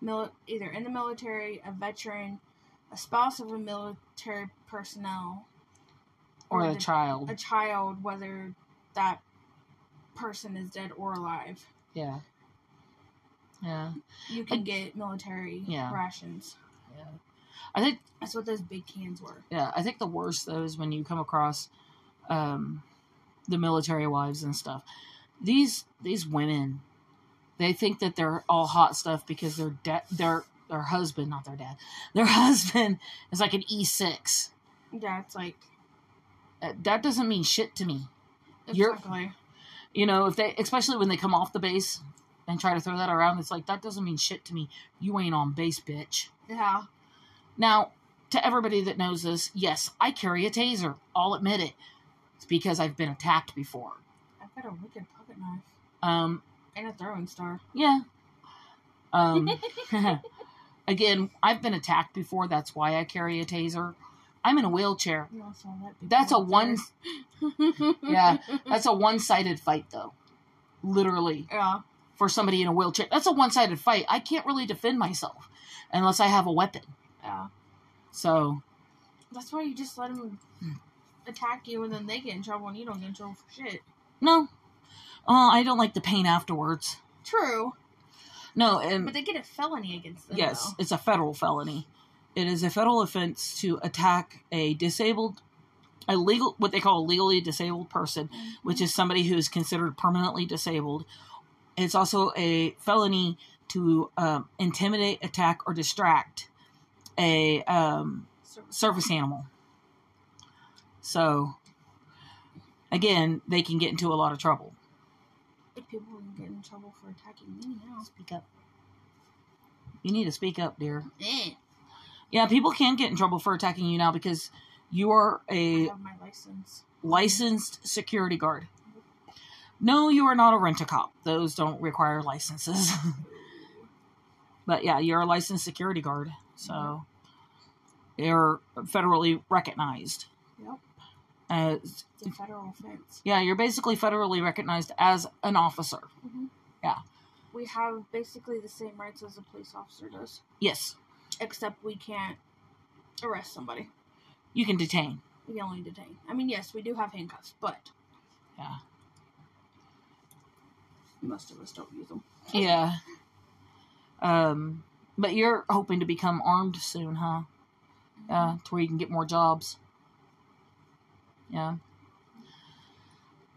mil- either in the military, a veteran, a spouse of a military personnel, Or a the- child. a child, whether that person is dead or alive. Yeah. Yeah. You can get military Yeah. rations. Yeah. I think That's what those big cans were. yeah, I think the worst though is when you come across um the military wives and stuff. These these women they think that they're all hot stuff because their dad their their husband, not their dad. Their husband is like an E6. Yeah, it's like That doesn't mean shit to me. You're- exactly. You know, if they especially when they come off the base and try to throw that around, it's like that doesn't mean shit to me. You ain't on base, bitch. Yeah. Now, to everybody that knows this, yes, I carry a taser. I'll admit it. It's because I've been attacked before. I've got a wicked pocket knife Um, and a throwing star. yeah. Um, again, I've been attacked before. That's why I carry a taser. I'm in a wheelchair. You all saw that That's a one. Yeah, that's a one-sided fight, though. Literally, yeah. for somebody in a wheelchair, that's a one-sided fight. I can't really defend myself unless I have a weapon. Yeah. So, That's why you just let them attack you and then they get in trouble and you don't get in trouble for shit. no, uh, I don't like the pain afterwards. True. No, and But they get a felony against them. Yes, though. it's a federal felony. It is a federal offense to attack a disabled, a legal, what they call a legally disabled person, which is somebody who is considered permanently disabled. It's also a felony to um, intimidate, attack, or distract a um, service animal. So, again, they can get into a lot of trouble. If people can get in trouble for attacking me now. Speak up. You need to speak up, dear. Yeah, people can get in trouble for attacking you now because you are a license. licensed security guard. No, you are not a rent a cop. Those don't require licenses. but yeah, you're a licensed security guard. So mm-hmm. you're federally recognized. Yep. As, It's a federal offense. yeah, you're basically federally recognized as an officer. Mm-hmm. Yeah. We have basically the same rights as a police officer does, Yes, except we can't arrest somebody. you can detain. We can only detain. I mean, yes, we do have handcuffs, but Yeah. most of us don't use them. Yeah. Um, but you're hoping to become armed soon, huh? Yeah, to where you can get more jobs. Yeah.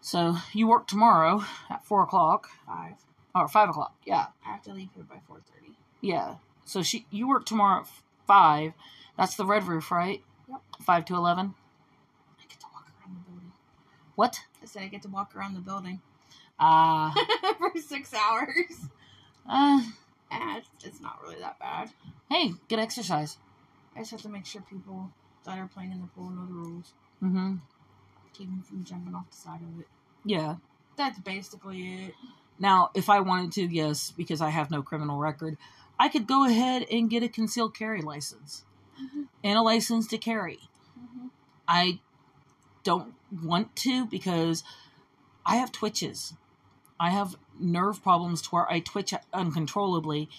So you work tomorrow at four o'clock Five. or five o'clock. Yeah, I have to leave here by four thirty. yeah. So she, you work tomorrow at five. That's the red roof, right? Yep. Five to eleven. I get to walk around the building. What? I said I get to walk around the building Uh, for six hours. uh And it's, it's not really that bad. hey, good exercise. I just have to make sure people that are playing in the pool know the rules. Mm-hmm. Keep them from jumping off the side of it. Yeah. That's basically it. Now, if I wanted to, yes, because I have no criminal record, I could go ahead and get a concealed carry license Mhm. and a license to carry. Mm-hmm. I don't want to because I have twitches. I have nerve problems to where I twitch uncontrollably,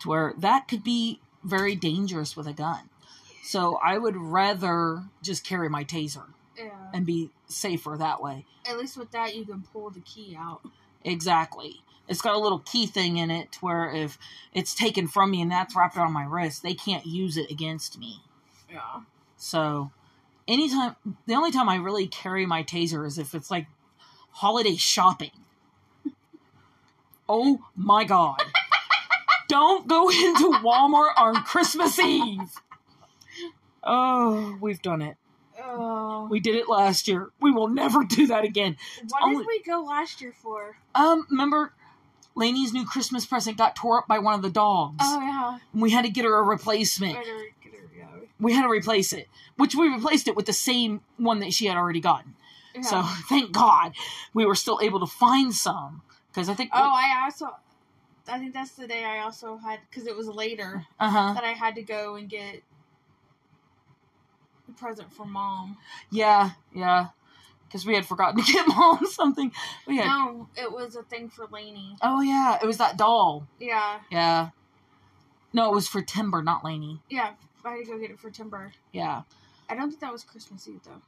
to where that could be very dangerous with a gun. So I would rather just carry my taser Yeah. and be safer that way. At least with that, you can pull the key out. Exactly. It's got a little key thing in it where if it's taken from me and that's wrapped around my wrist, they can't use it against me. Yeah. So, anytime, the only time I really carry my taser is if it's like holiday shopping. Oh my god. Don't go into Walmart on Christmas Eve. Oh, we've done it. Oh. We did it last year. We will never do that again. what only- did we go last year for? Um, remember Lainey's new Christmas present got tore up by one of the dogs. Oh yeah. and we had to get her a replacement. Better get her, yeah. We had to replace it, which we replaced it with the same one that she had already gotten. Yeah. So thank God we were still able to find some because I think. Oh, I also. I think that's the day I also had because it was later uh huh. that I had to go and get a present for mom. Yeah, yeah. Because we had forgotten to get mom something. We had. No, it was a thing for Lainey. Oh yeah, it was that doll. Yeah, Yeah. No, it was for Timber, not Lainey. yeah. I had to go get it for Timber. Yeah. I don't think that was Christmas Eve though.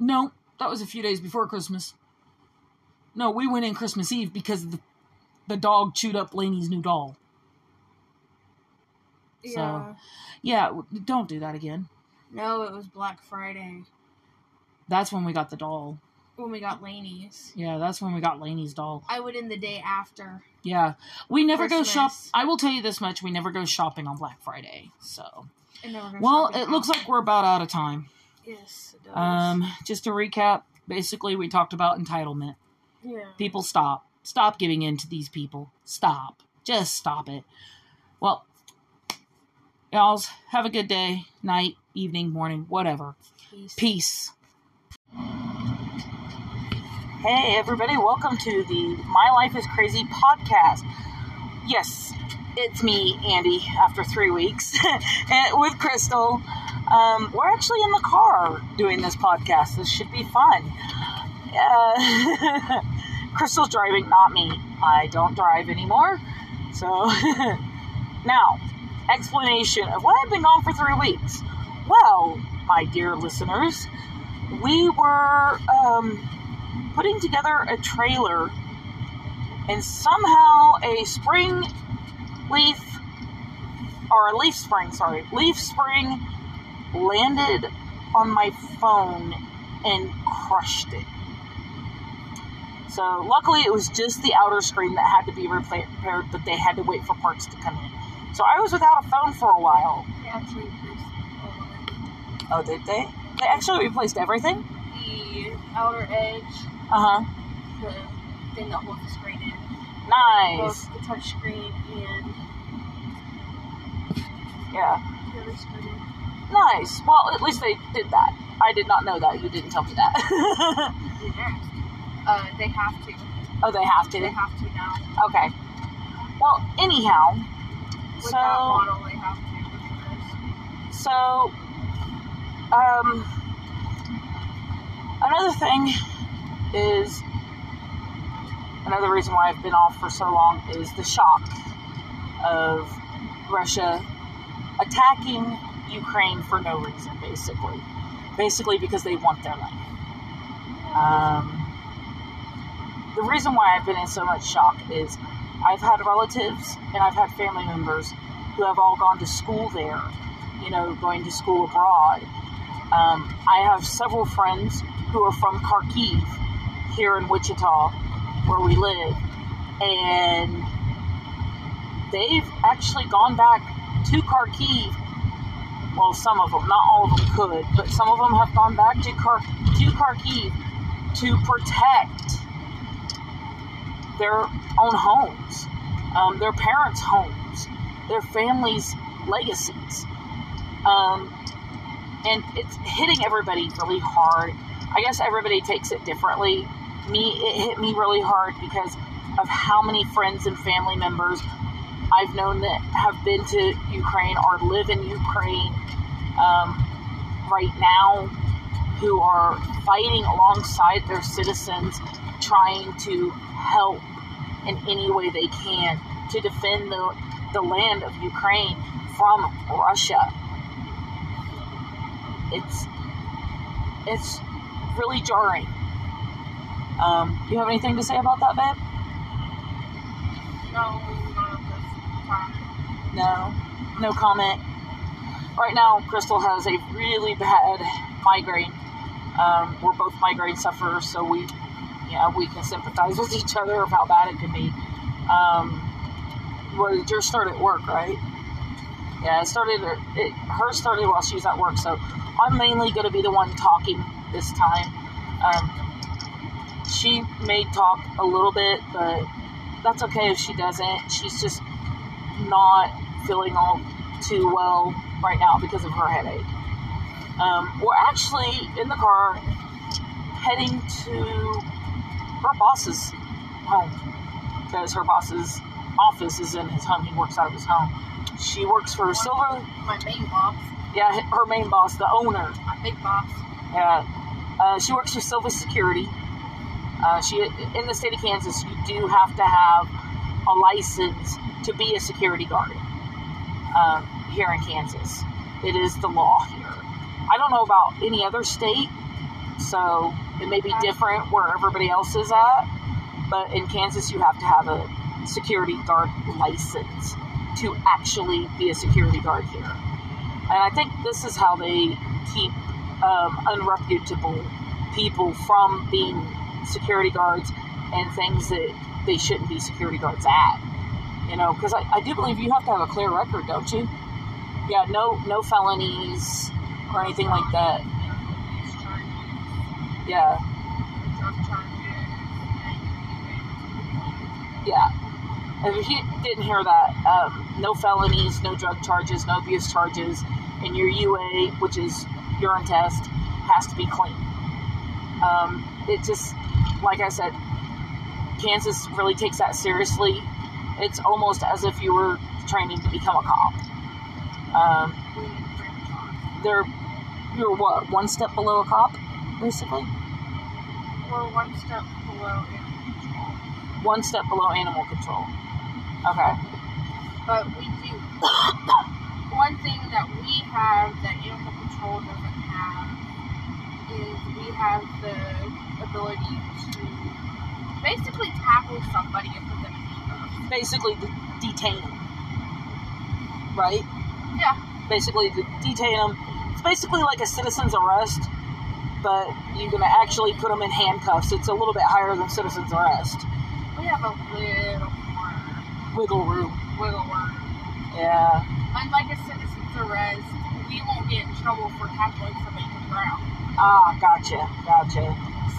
No, that was a few days before Christmas. no, we went in Christmas Eve because the the dog chewed up Lainey's new doll. Yeah. Yeah, don't do that again. No, it was Black Friday That's when we got the doll. when we got Lainey's. Yeah, that's when we got Lainey's doll. I would in the day after. Yeah, we never go shop. I will tell you this much: we never go shopping on Black Friday. So, And then we're gonna well, it looks like we're about out of time. Yes, it does. Um, just to recap, basically, we talked about entitlement. yeah. People, stop, stop giving in to these people. Stop, just stop it. Well, y'all have a good day, night, evening, morning, whatever. Peace. Peace. Hey, everybody, welcome to the My Life is Crazy podcast. Yes, it's me, Andy, after three weeks and with Crystal. Um, we're actually in the car doing this podcast. This should be fun. Uh, Crystal's driving, not me. I don't drive anymore. So, now, explanation of why I've been gone for three weeks. Well, my dear listeners, we were um, putting together a trailer, and somehow a spring leaf, or a leaf spring, sorry, leaf spring landed on my phone and crushed it. So, luckily, it was just the outer screen that had to be repaired, but they had to wait for parts to come in. So, I was without a phone for a while. They actually replaced Oh, did they? They actually replaced everything? The outer edge, Uh huh. the thing that holds the screen in, Nice. both the touch screen and Yeah. the other screen. Nice. Well, at least they did that. I did not know that. You didn't tell me that. Uh, they have to. oh, they have to. They have to now. Okay. Well, anyhow, With so that model, they have to. so um another thing is another reason why I've been off for so long is the shock of Russia attacking Ukraine for no reason, basically. Basically because they want their land. Um, the reason why I've been in so much shock is I've had relatives and I've had family members who have all gone to school there, you know, going to school abroad. Um, I have several friends who are from Kharkiv here in Wichita, where we live, and they've actually gone back to Kharkiv. Well, some of them, not all of them could, but some of them have gone back to, to Kharkiv to protect their own homes, um, their parents' homes, their families' legacies. Um, and it's hitting everybody really hard. I guess everybody takes it differently. Me, it hit me really hard because of how many friends and family members I've known that have been to Ukraine or live in Ukraine um, right now who are fighting alongside their citizens, trying to help in any way they can to defend the, the land of Ukraine from Russia. It's it's really jarring. Um, you have anything to say about that, babe? No, not at this. No, no comment. Right now, Crystal has a really bad migraine. Um, we're both migraine sufferers, so we, yeah, we can sympathize with each other of how bad it can be. Um, well, yours started at work, right? Yeah, it started. It, hers started while she was at work, so I'm mainly going to be the one talking this time. Um, she may talk a little bit, but that's okay if she doesn't. She's just not feeling all too well right now because of her headache. Um, we're actually in the car heading to her boss's home because her boss's office is in his home. He works out of his home. She works for Silva. My main boss, Yeah, her main boss, the owner. my big boss. Yeah, uh, she works for Silva Security. Uh, she in the state of Kansas, you do have to have a license to be a security guard um, here in Kansas. It is the law here. I don't know about any other state, so it may be different where everybody else is at. but in Kansas, you have to have a security guard license to actually be a security guard here. And I think this is how they keep um, unreputable people from being security guards and things that they shouldn't be security guards at. You know, because I, I do believe you have to have a clear record, don't you? Yeah, no no felonies or anything like that. Yeah, yeah. If you didn't hear that, um, no felonies, no drug charges, no abuse charges, and your UA, which is urine test, has to be clean. Um, it just, like I said, Kansas really takes that seriously. It's almost as if you were training to become a cop. Um, they're you're what one step below a cop, basically. We're one step below animal control. One step below animal control. Okay. But we do. one thing that we have that animal control doesn't have is we have the ability to basically tackle somebody and put them in handcuffs. Basically, de- detain them. Right. Yeah. Basically, de- detain them. It's basically like a citizen's arrest, but you're gonna actually put them in handcuffs. It's a little bit higher than citizen's arrest. We have a little Wiggle room. wiggle room. Yeah. Unlike a citizen's arrest, we won't get in trouble for tackling somebody to the ground. Ah, gotcha. Gotcha.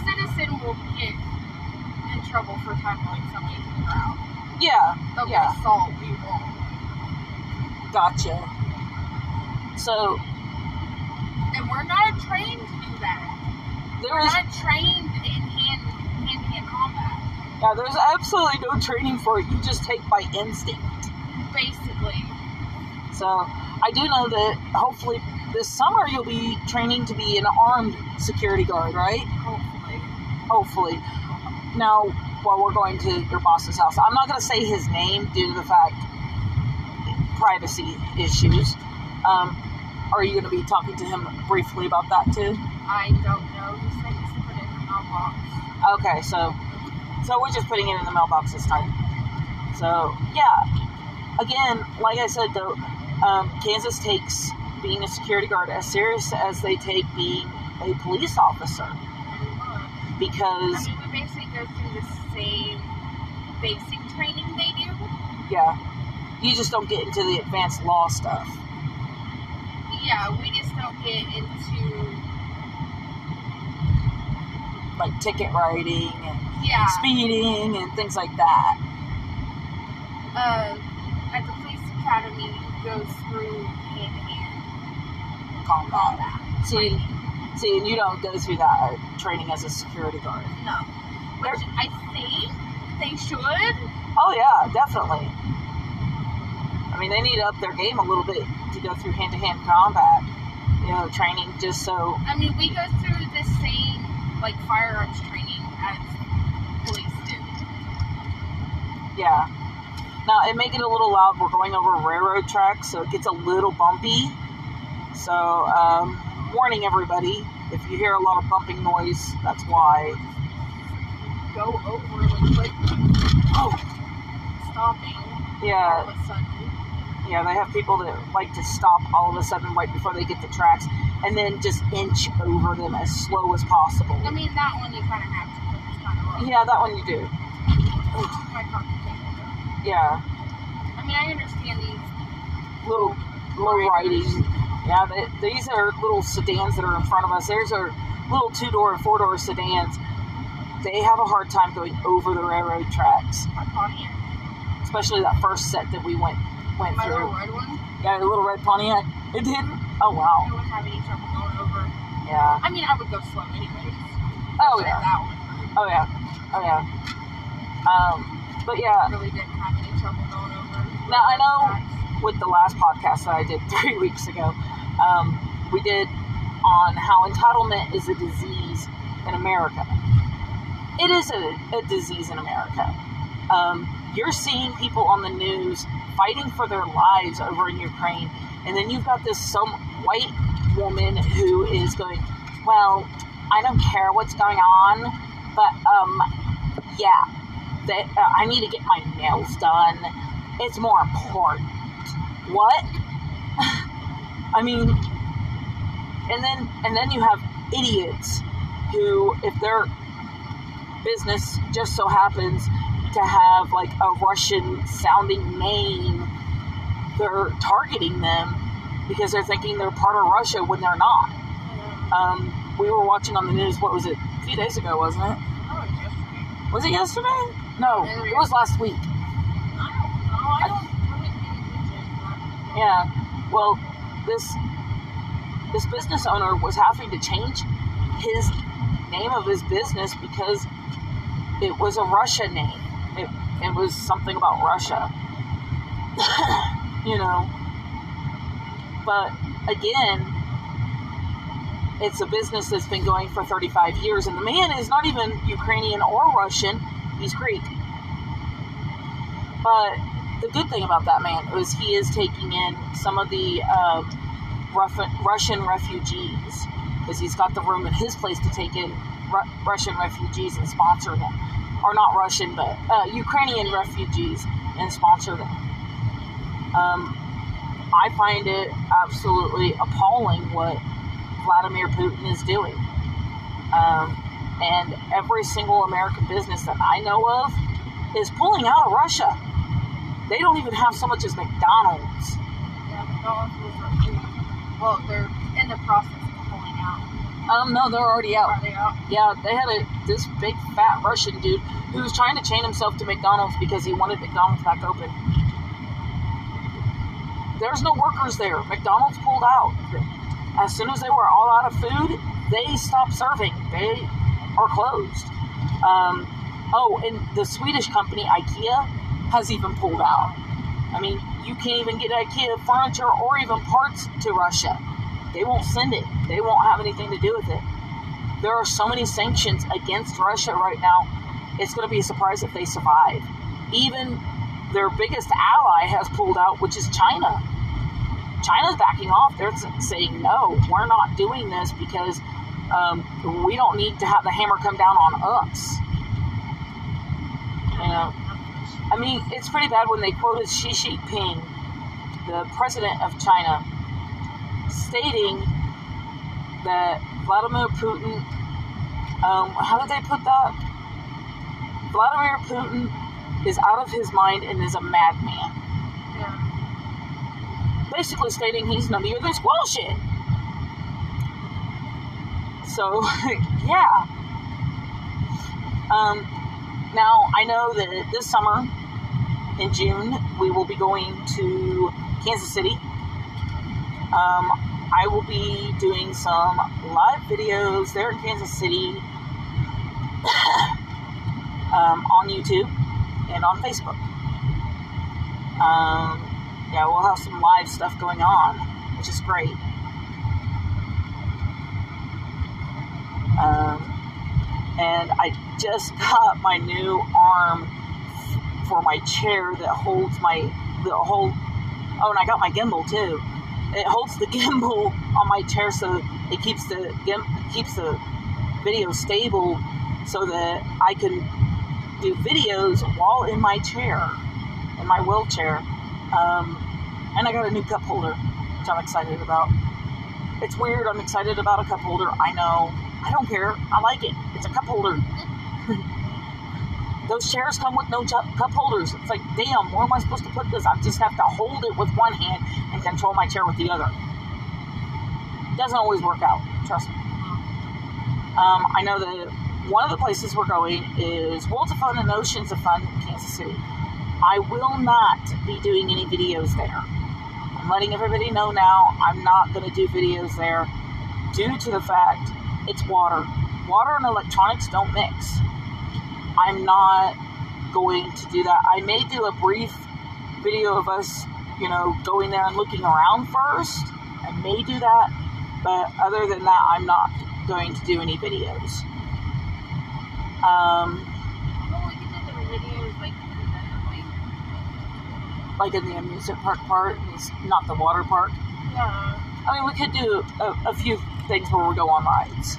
Citizen will get in trouble for tackling somebody to the ground. Yeah. They'll Yeah. get assault, we won't. Gotcha. So And we're not trained to do that. there We're is not trained in hand hand to hand combat. Yeah, there's absolutely no training for it. You just take by instinct. Basically. So I do know that hopefully this summer you'll be training to be an armed security guard, right? Hopefully. Hopefully. Now, while we're going to your boss's house, I'm not going to say his name due to the fact privacy issues. Um, are you going to be talking to him briefly about that too? I don't know. He said he's put it in the mailbox. Okay, so so we're just putting it in the mailbox this time. So yeah, again, like I said though, um, Kansas takes being a security guard as serious as they take being a police officer because I mean, we basically go through the same basic training they do. yeah, you just don't get into the advanced law stuff. Yeah, we just don't get into like ticket writing and yeah. speeding and things like that. Uh, at the police academy, it goes through hand to hand Combat. combat. See, see, and you don't go through that training as a security guard. No, which I think they should. Oh yeah, definitely. I mean, they need to up their game a little bit to go through hand-to-hand combat, you know, training just so. I mean, we go through the same like firearms training as police do. Yeah. Now it may get a little loud. We're going over railroad tracks, so it gets a little bumpy. So, um, warning everybody: if you hear a lot of bumping noise, that's why. Go over really quick, Oh, stopping yeah, sudden. yeah. They have people that like to stop all of a sudden right before they get the tracks, and then just inch over them as slow as possible. I mean, that one you kind of have to, kind of rough. Yeah, that one you do. My car can take it. Yeah. I mean, I understand these. little low riding. Yeah, they, these are little sedans that are in front of us. There's our little two door and four door sedans. They have a hard time going over the railroad tracks, especially that first set that we went went My little through. red one. Yeah, the little red Pontiac. It didn't. Oh I wow. wouldn't have any trouble going over. Yeah. I mean, I would go slow anyways. Oh yeah. That one. Oh yeah. Oh yeah. Um, but yeah, I really didn't have any trouble going over. Now, I know- with the last podcast that I did three weeks ago, um, we did on how entitlement is a disease in America. It is a, a disease in America. Um, you're seeing people on the news fighting for their lives over in Ukraine, and then you've got this some white woman who is going, "Well, I don't care what's going on, but um, yeah, That uh, I need to get my nails done. It's more important. What? I mean, and then and then you have idiots who, if their business just so happens to have like a Russian sounding name, they're targeting them because they're thinking they're part of Russia when they're not. Um, we were watching on the news. What was it? A few days ago, wasn't it? Was it yesterday? No, it was last week. Yeah. Well, this this business owner was having to change his name of his business because it was a Russian name. It it was something about Russia. you know. But again, it's a business that's been going for 35 years, and the man is not even Ukrainian or Russian, he's Greek. But the good thing about that man is he is taking in some of the um, Ruff- Russian refugees because he's got the room in his place to take in Ru- Russian refugees and sponsor them. Or not Russian, but uh, Ukrainian refugees and sponsor them. Um, I find it absolutely appalling what Vladimir Putin is doing. Um, and every single American business that I know of is pulling out of Russia. They don't even have so much as McDonald's. Yeah, McDonald's was. Well, they're in the process of pulling out. Um, no, they're already out. they out? Yeah, they had a this big fat Russian dude who was trying to chain himself to McDonald's because he wanted McDonald's back open. There's no workers there. McDonald's pulled out. As soon as they were all out of food, they stopped serving. They are closed. Um, oh, and the Swedish company IKEA has even pulled out. I mean, you can't even get IKEA furniture or even parts to Russia. They won't send it. They won't have anything to do with it. There are so many sanctions against Russia right now. It's going to be a surprise if they survive. Even their biggest ally has pulled out, which is China. China's backing off. They're saying, no, we're not doing this because um, we don't need to have the hammer come down on us. You know, I mean, it's pretty bad when they quoted Xi Jinping, the president of China, stating that Vladimir Putin, um, how did they put that? Vladimir Putin is out of his mind and is a madman. Yeah. Basically stating he's none of this bullshit. So, yeah. Um, now, I know that this summer, in June, we will be going to Kansas City. Um, I will be doing some live videos there in Kansas City um, on YouTube and on Facebook. Um, yeah, we'll have some live stuff going on, which is great. Um, and I just got my new arm for my chair that holds my the whole. Oh, and I got my gimbal too. It holds the gimbal on my chair so it keeps the gim, keeps the video stable so that I can do videos while in my chair, in my wheelchair. Um, and I got a new cup holder, which I'm excited about. It's weird. I'm excited about a cup holder. I know. I don't care. I like it. It's a cup holder. Those chairs come with no cup holders. It's like, damn, where am I supposed to put this? I just have to hold it with one hand and control my chair with the other. Doesn't always work out. Trust me. Um, I know that one of the places we're going is Worlds of Fun and Oceans of Fun in Kansas City. I will not be doing any videos there. I'm letting everybody know now I'm not going to do videos there due to the fact it's water. Water and electronics don't mix. I'm not going to do that. I may do a brief video of us, you know, going there and looking around first. I may do that, but other than that, I'm not going to do any videos. Um, Well, we can do the videos like in the like. like in the amusement park part, it's not the water park. Yeah. I mean, we could do a, a few things where we go on rides,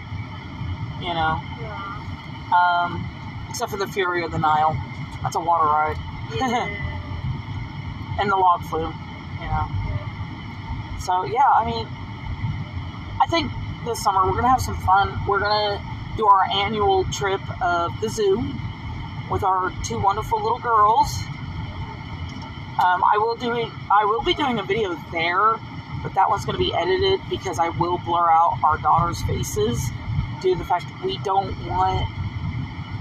you know, Yeah. um, except for the Fury of the Nile. That's a water ride. Yeah. and the log flume, you know. So yeah, I mean, I think this summer we're gonna have some fun. We're gonna do our annual trip of the zoo with our two wonderful little girls. Um, I will do it. I will be doing a video there, but that one's going to be edited because I will blur out our daughters' faces due to the fact that we don't want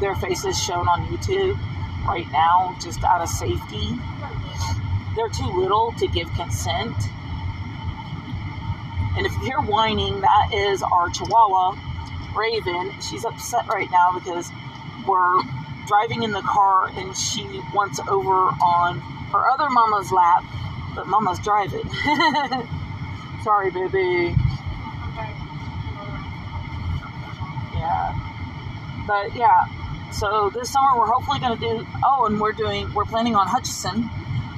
their faces shown on YouTube right now, just out of safety. They're too little to give consent. And if you hear whining, that is our Chihuahua, Raven. She's upset right now because we're driving in the car and she wants over on her other mama's lap, but mama's driving. Sorry, baby. Yeah. But yeah, so this summer we're hopefully going to do. Oh, and we're doing. We're planning on Hutchinson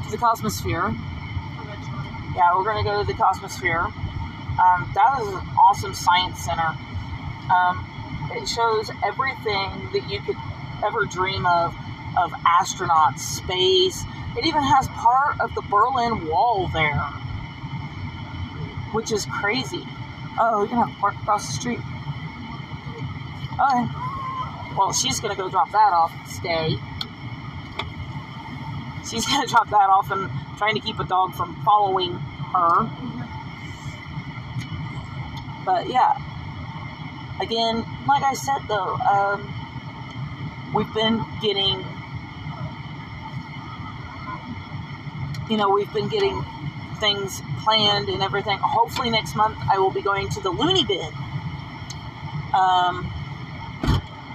to the Cosmosphere. Yeah, we're going to go to the Cosmosphere. Um, that is an awesome science center. Um, it shows everything that you could ever dream of of astronauts, space. It even has part of the Berlin Wall there, which is crazy. Oh, you're gonna have park across the street. Okay. Well, she's gonna go drop that off. Stay. She's gonna drop that off and trying to keep a dog from following her. But yeah. Again, like I said though, um, we've been getting you know, we've been getting things planned and everything. Hopefully next month I will be going to the Looney Bin. Um,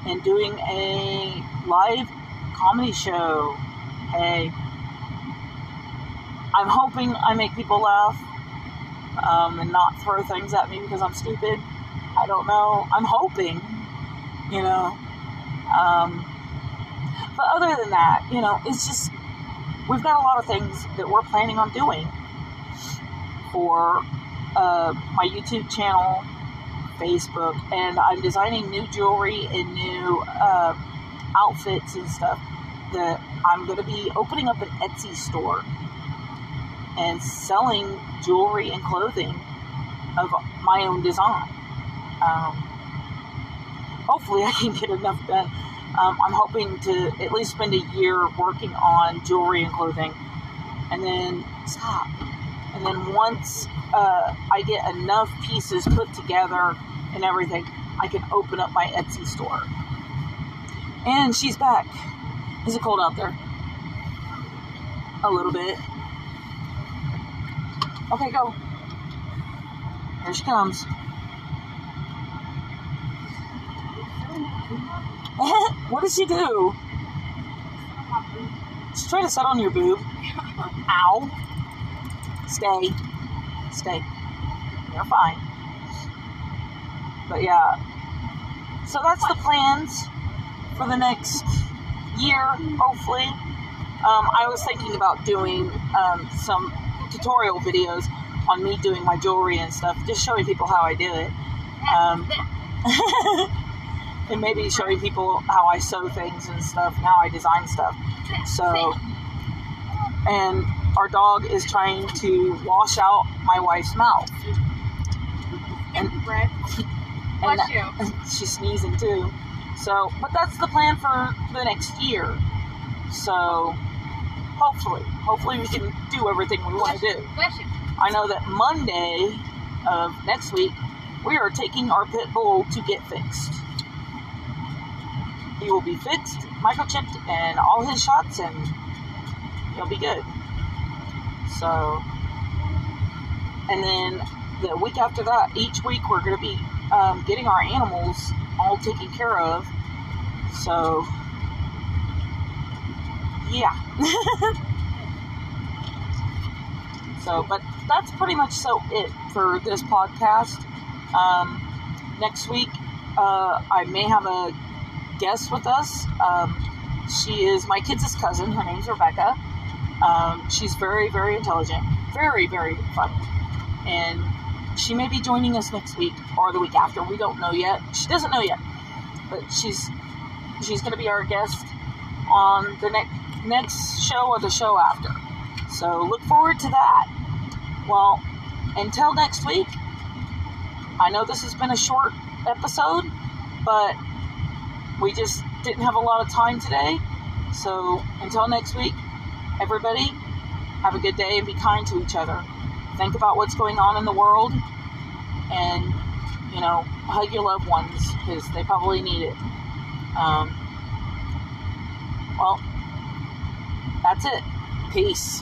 and doing a live comedy show. Hey, I'm hoping I make people laugh um, and not throw things at me because I'm stupid. I don't know. I'm hoping, you know. Um, but other than that, you know, it's just we've got a lot of things that we're planning on doing for uh, my YouTube channel, Facebook, and I'm designing new jewelry and new uh, outfits and stuff that I'm going to be opening up an Etsy store and selling jewelry and clothing of my own design. Um, hopefully, I can get enough done. Um, I'm hoping to at least spend a year working on jewelry and clothing, and then stop. And then once uh, I get enough pieces put together and everything, I can open up my Etsy store. And she's back. Is it cold out there? A little bit. Okay, go. Here she comes. what does she do? She's trying to sit on your boob. Ow. Stay. Stay. You're fine. But yeah. So that's the plans for the next year, hopefully. Um, I was thinking about doing um, some tutorial videos on me doing my jewelry and stuff, just showing people how I do it. Um, and maybe showing people how I sew things and stuff, and how I design stuff. So, and our dog is trying to wash out my wife's mouth. And, and Bless you. she's sneezing too. So, but that's the plan for the next year. So, hopefully, hopefully we can do everything we want to do. Bless you. I know that Monday of next week, we are taking our pit bull to get fixed. He will be fixed, microchipped, and all his shots, and he'll be good. So, and then the week after that, each week we're going to be um, getting our animals all taken care of. So, yeah. so, but that's pretty much so it for this podcast. Um, next week, uh, I may have a guest with us. Um, she is my kids' cousin. Her name's Rebecca. Um, she's very, very intelligent, very, very funny, and she may be joining us next week or the week after. We don't know yet. She doesn't know yet, but she's she's going to be our guest on the next next show or the show after. So look forward to that. Well, until next week, I know this has been a short episode, but we just didn't have a lot of time today. So until next week, everybody, have a good day and be kind to each other. Think about what's going on in the world and, you know, hug your loved ones because they probably need it. Um, well, that's it. Peace.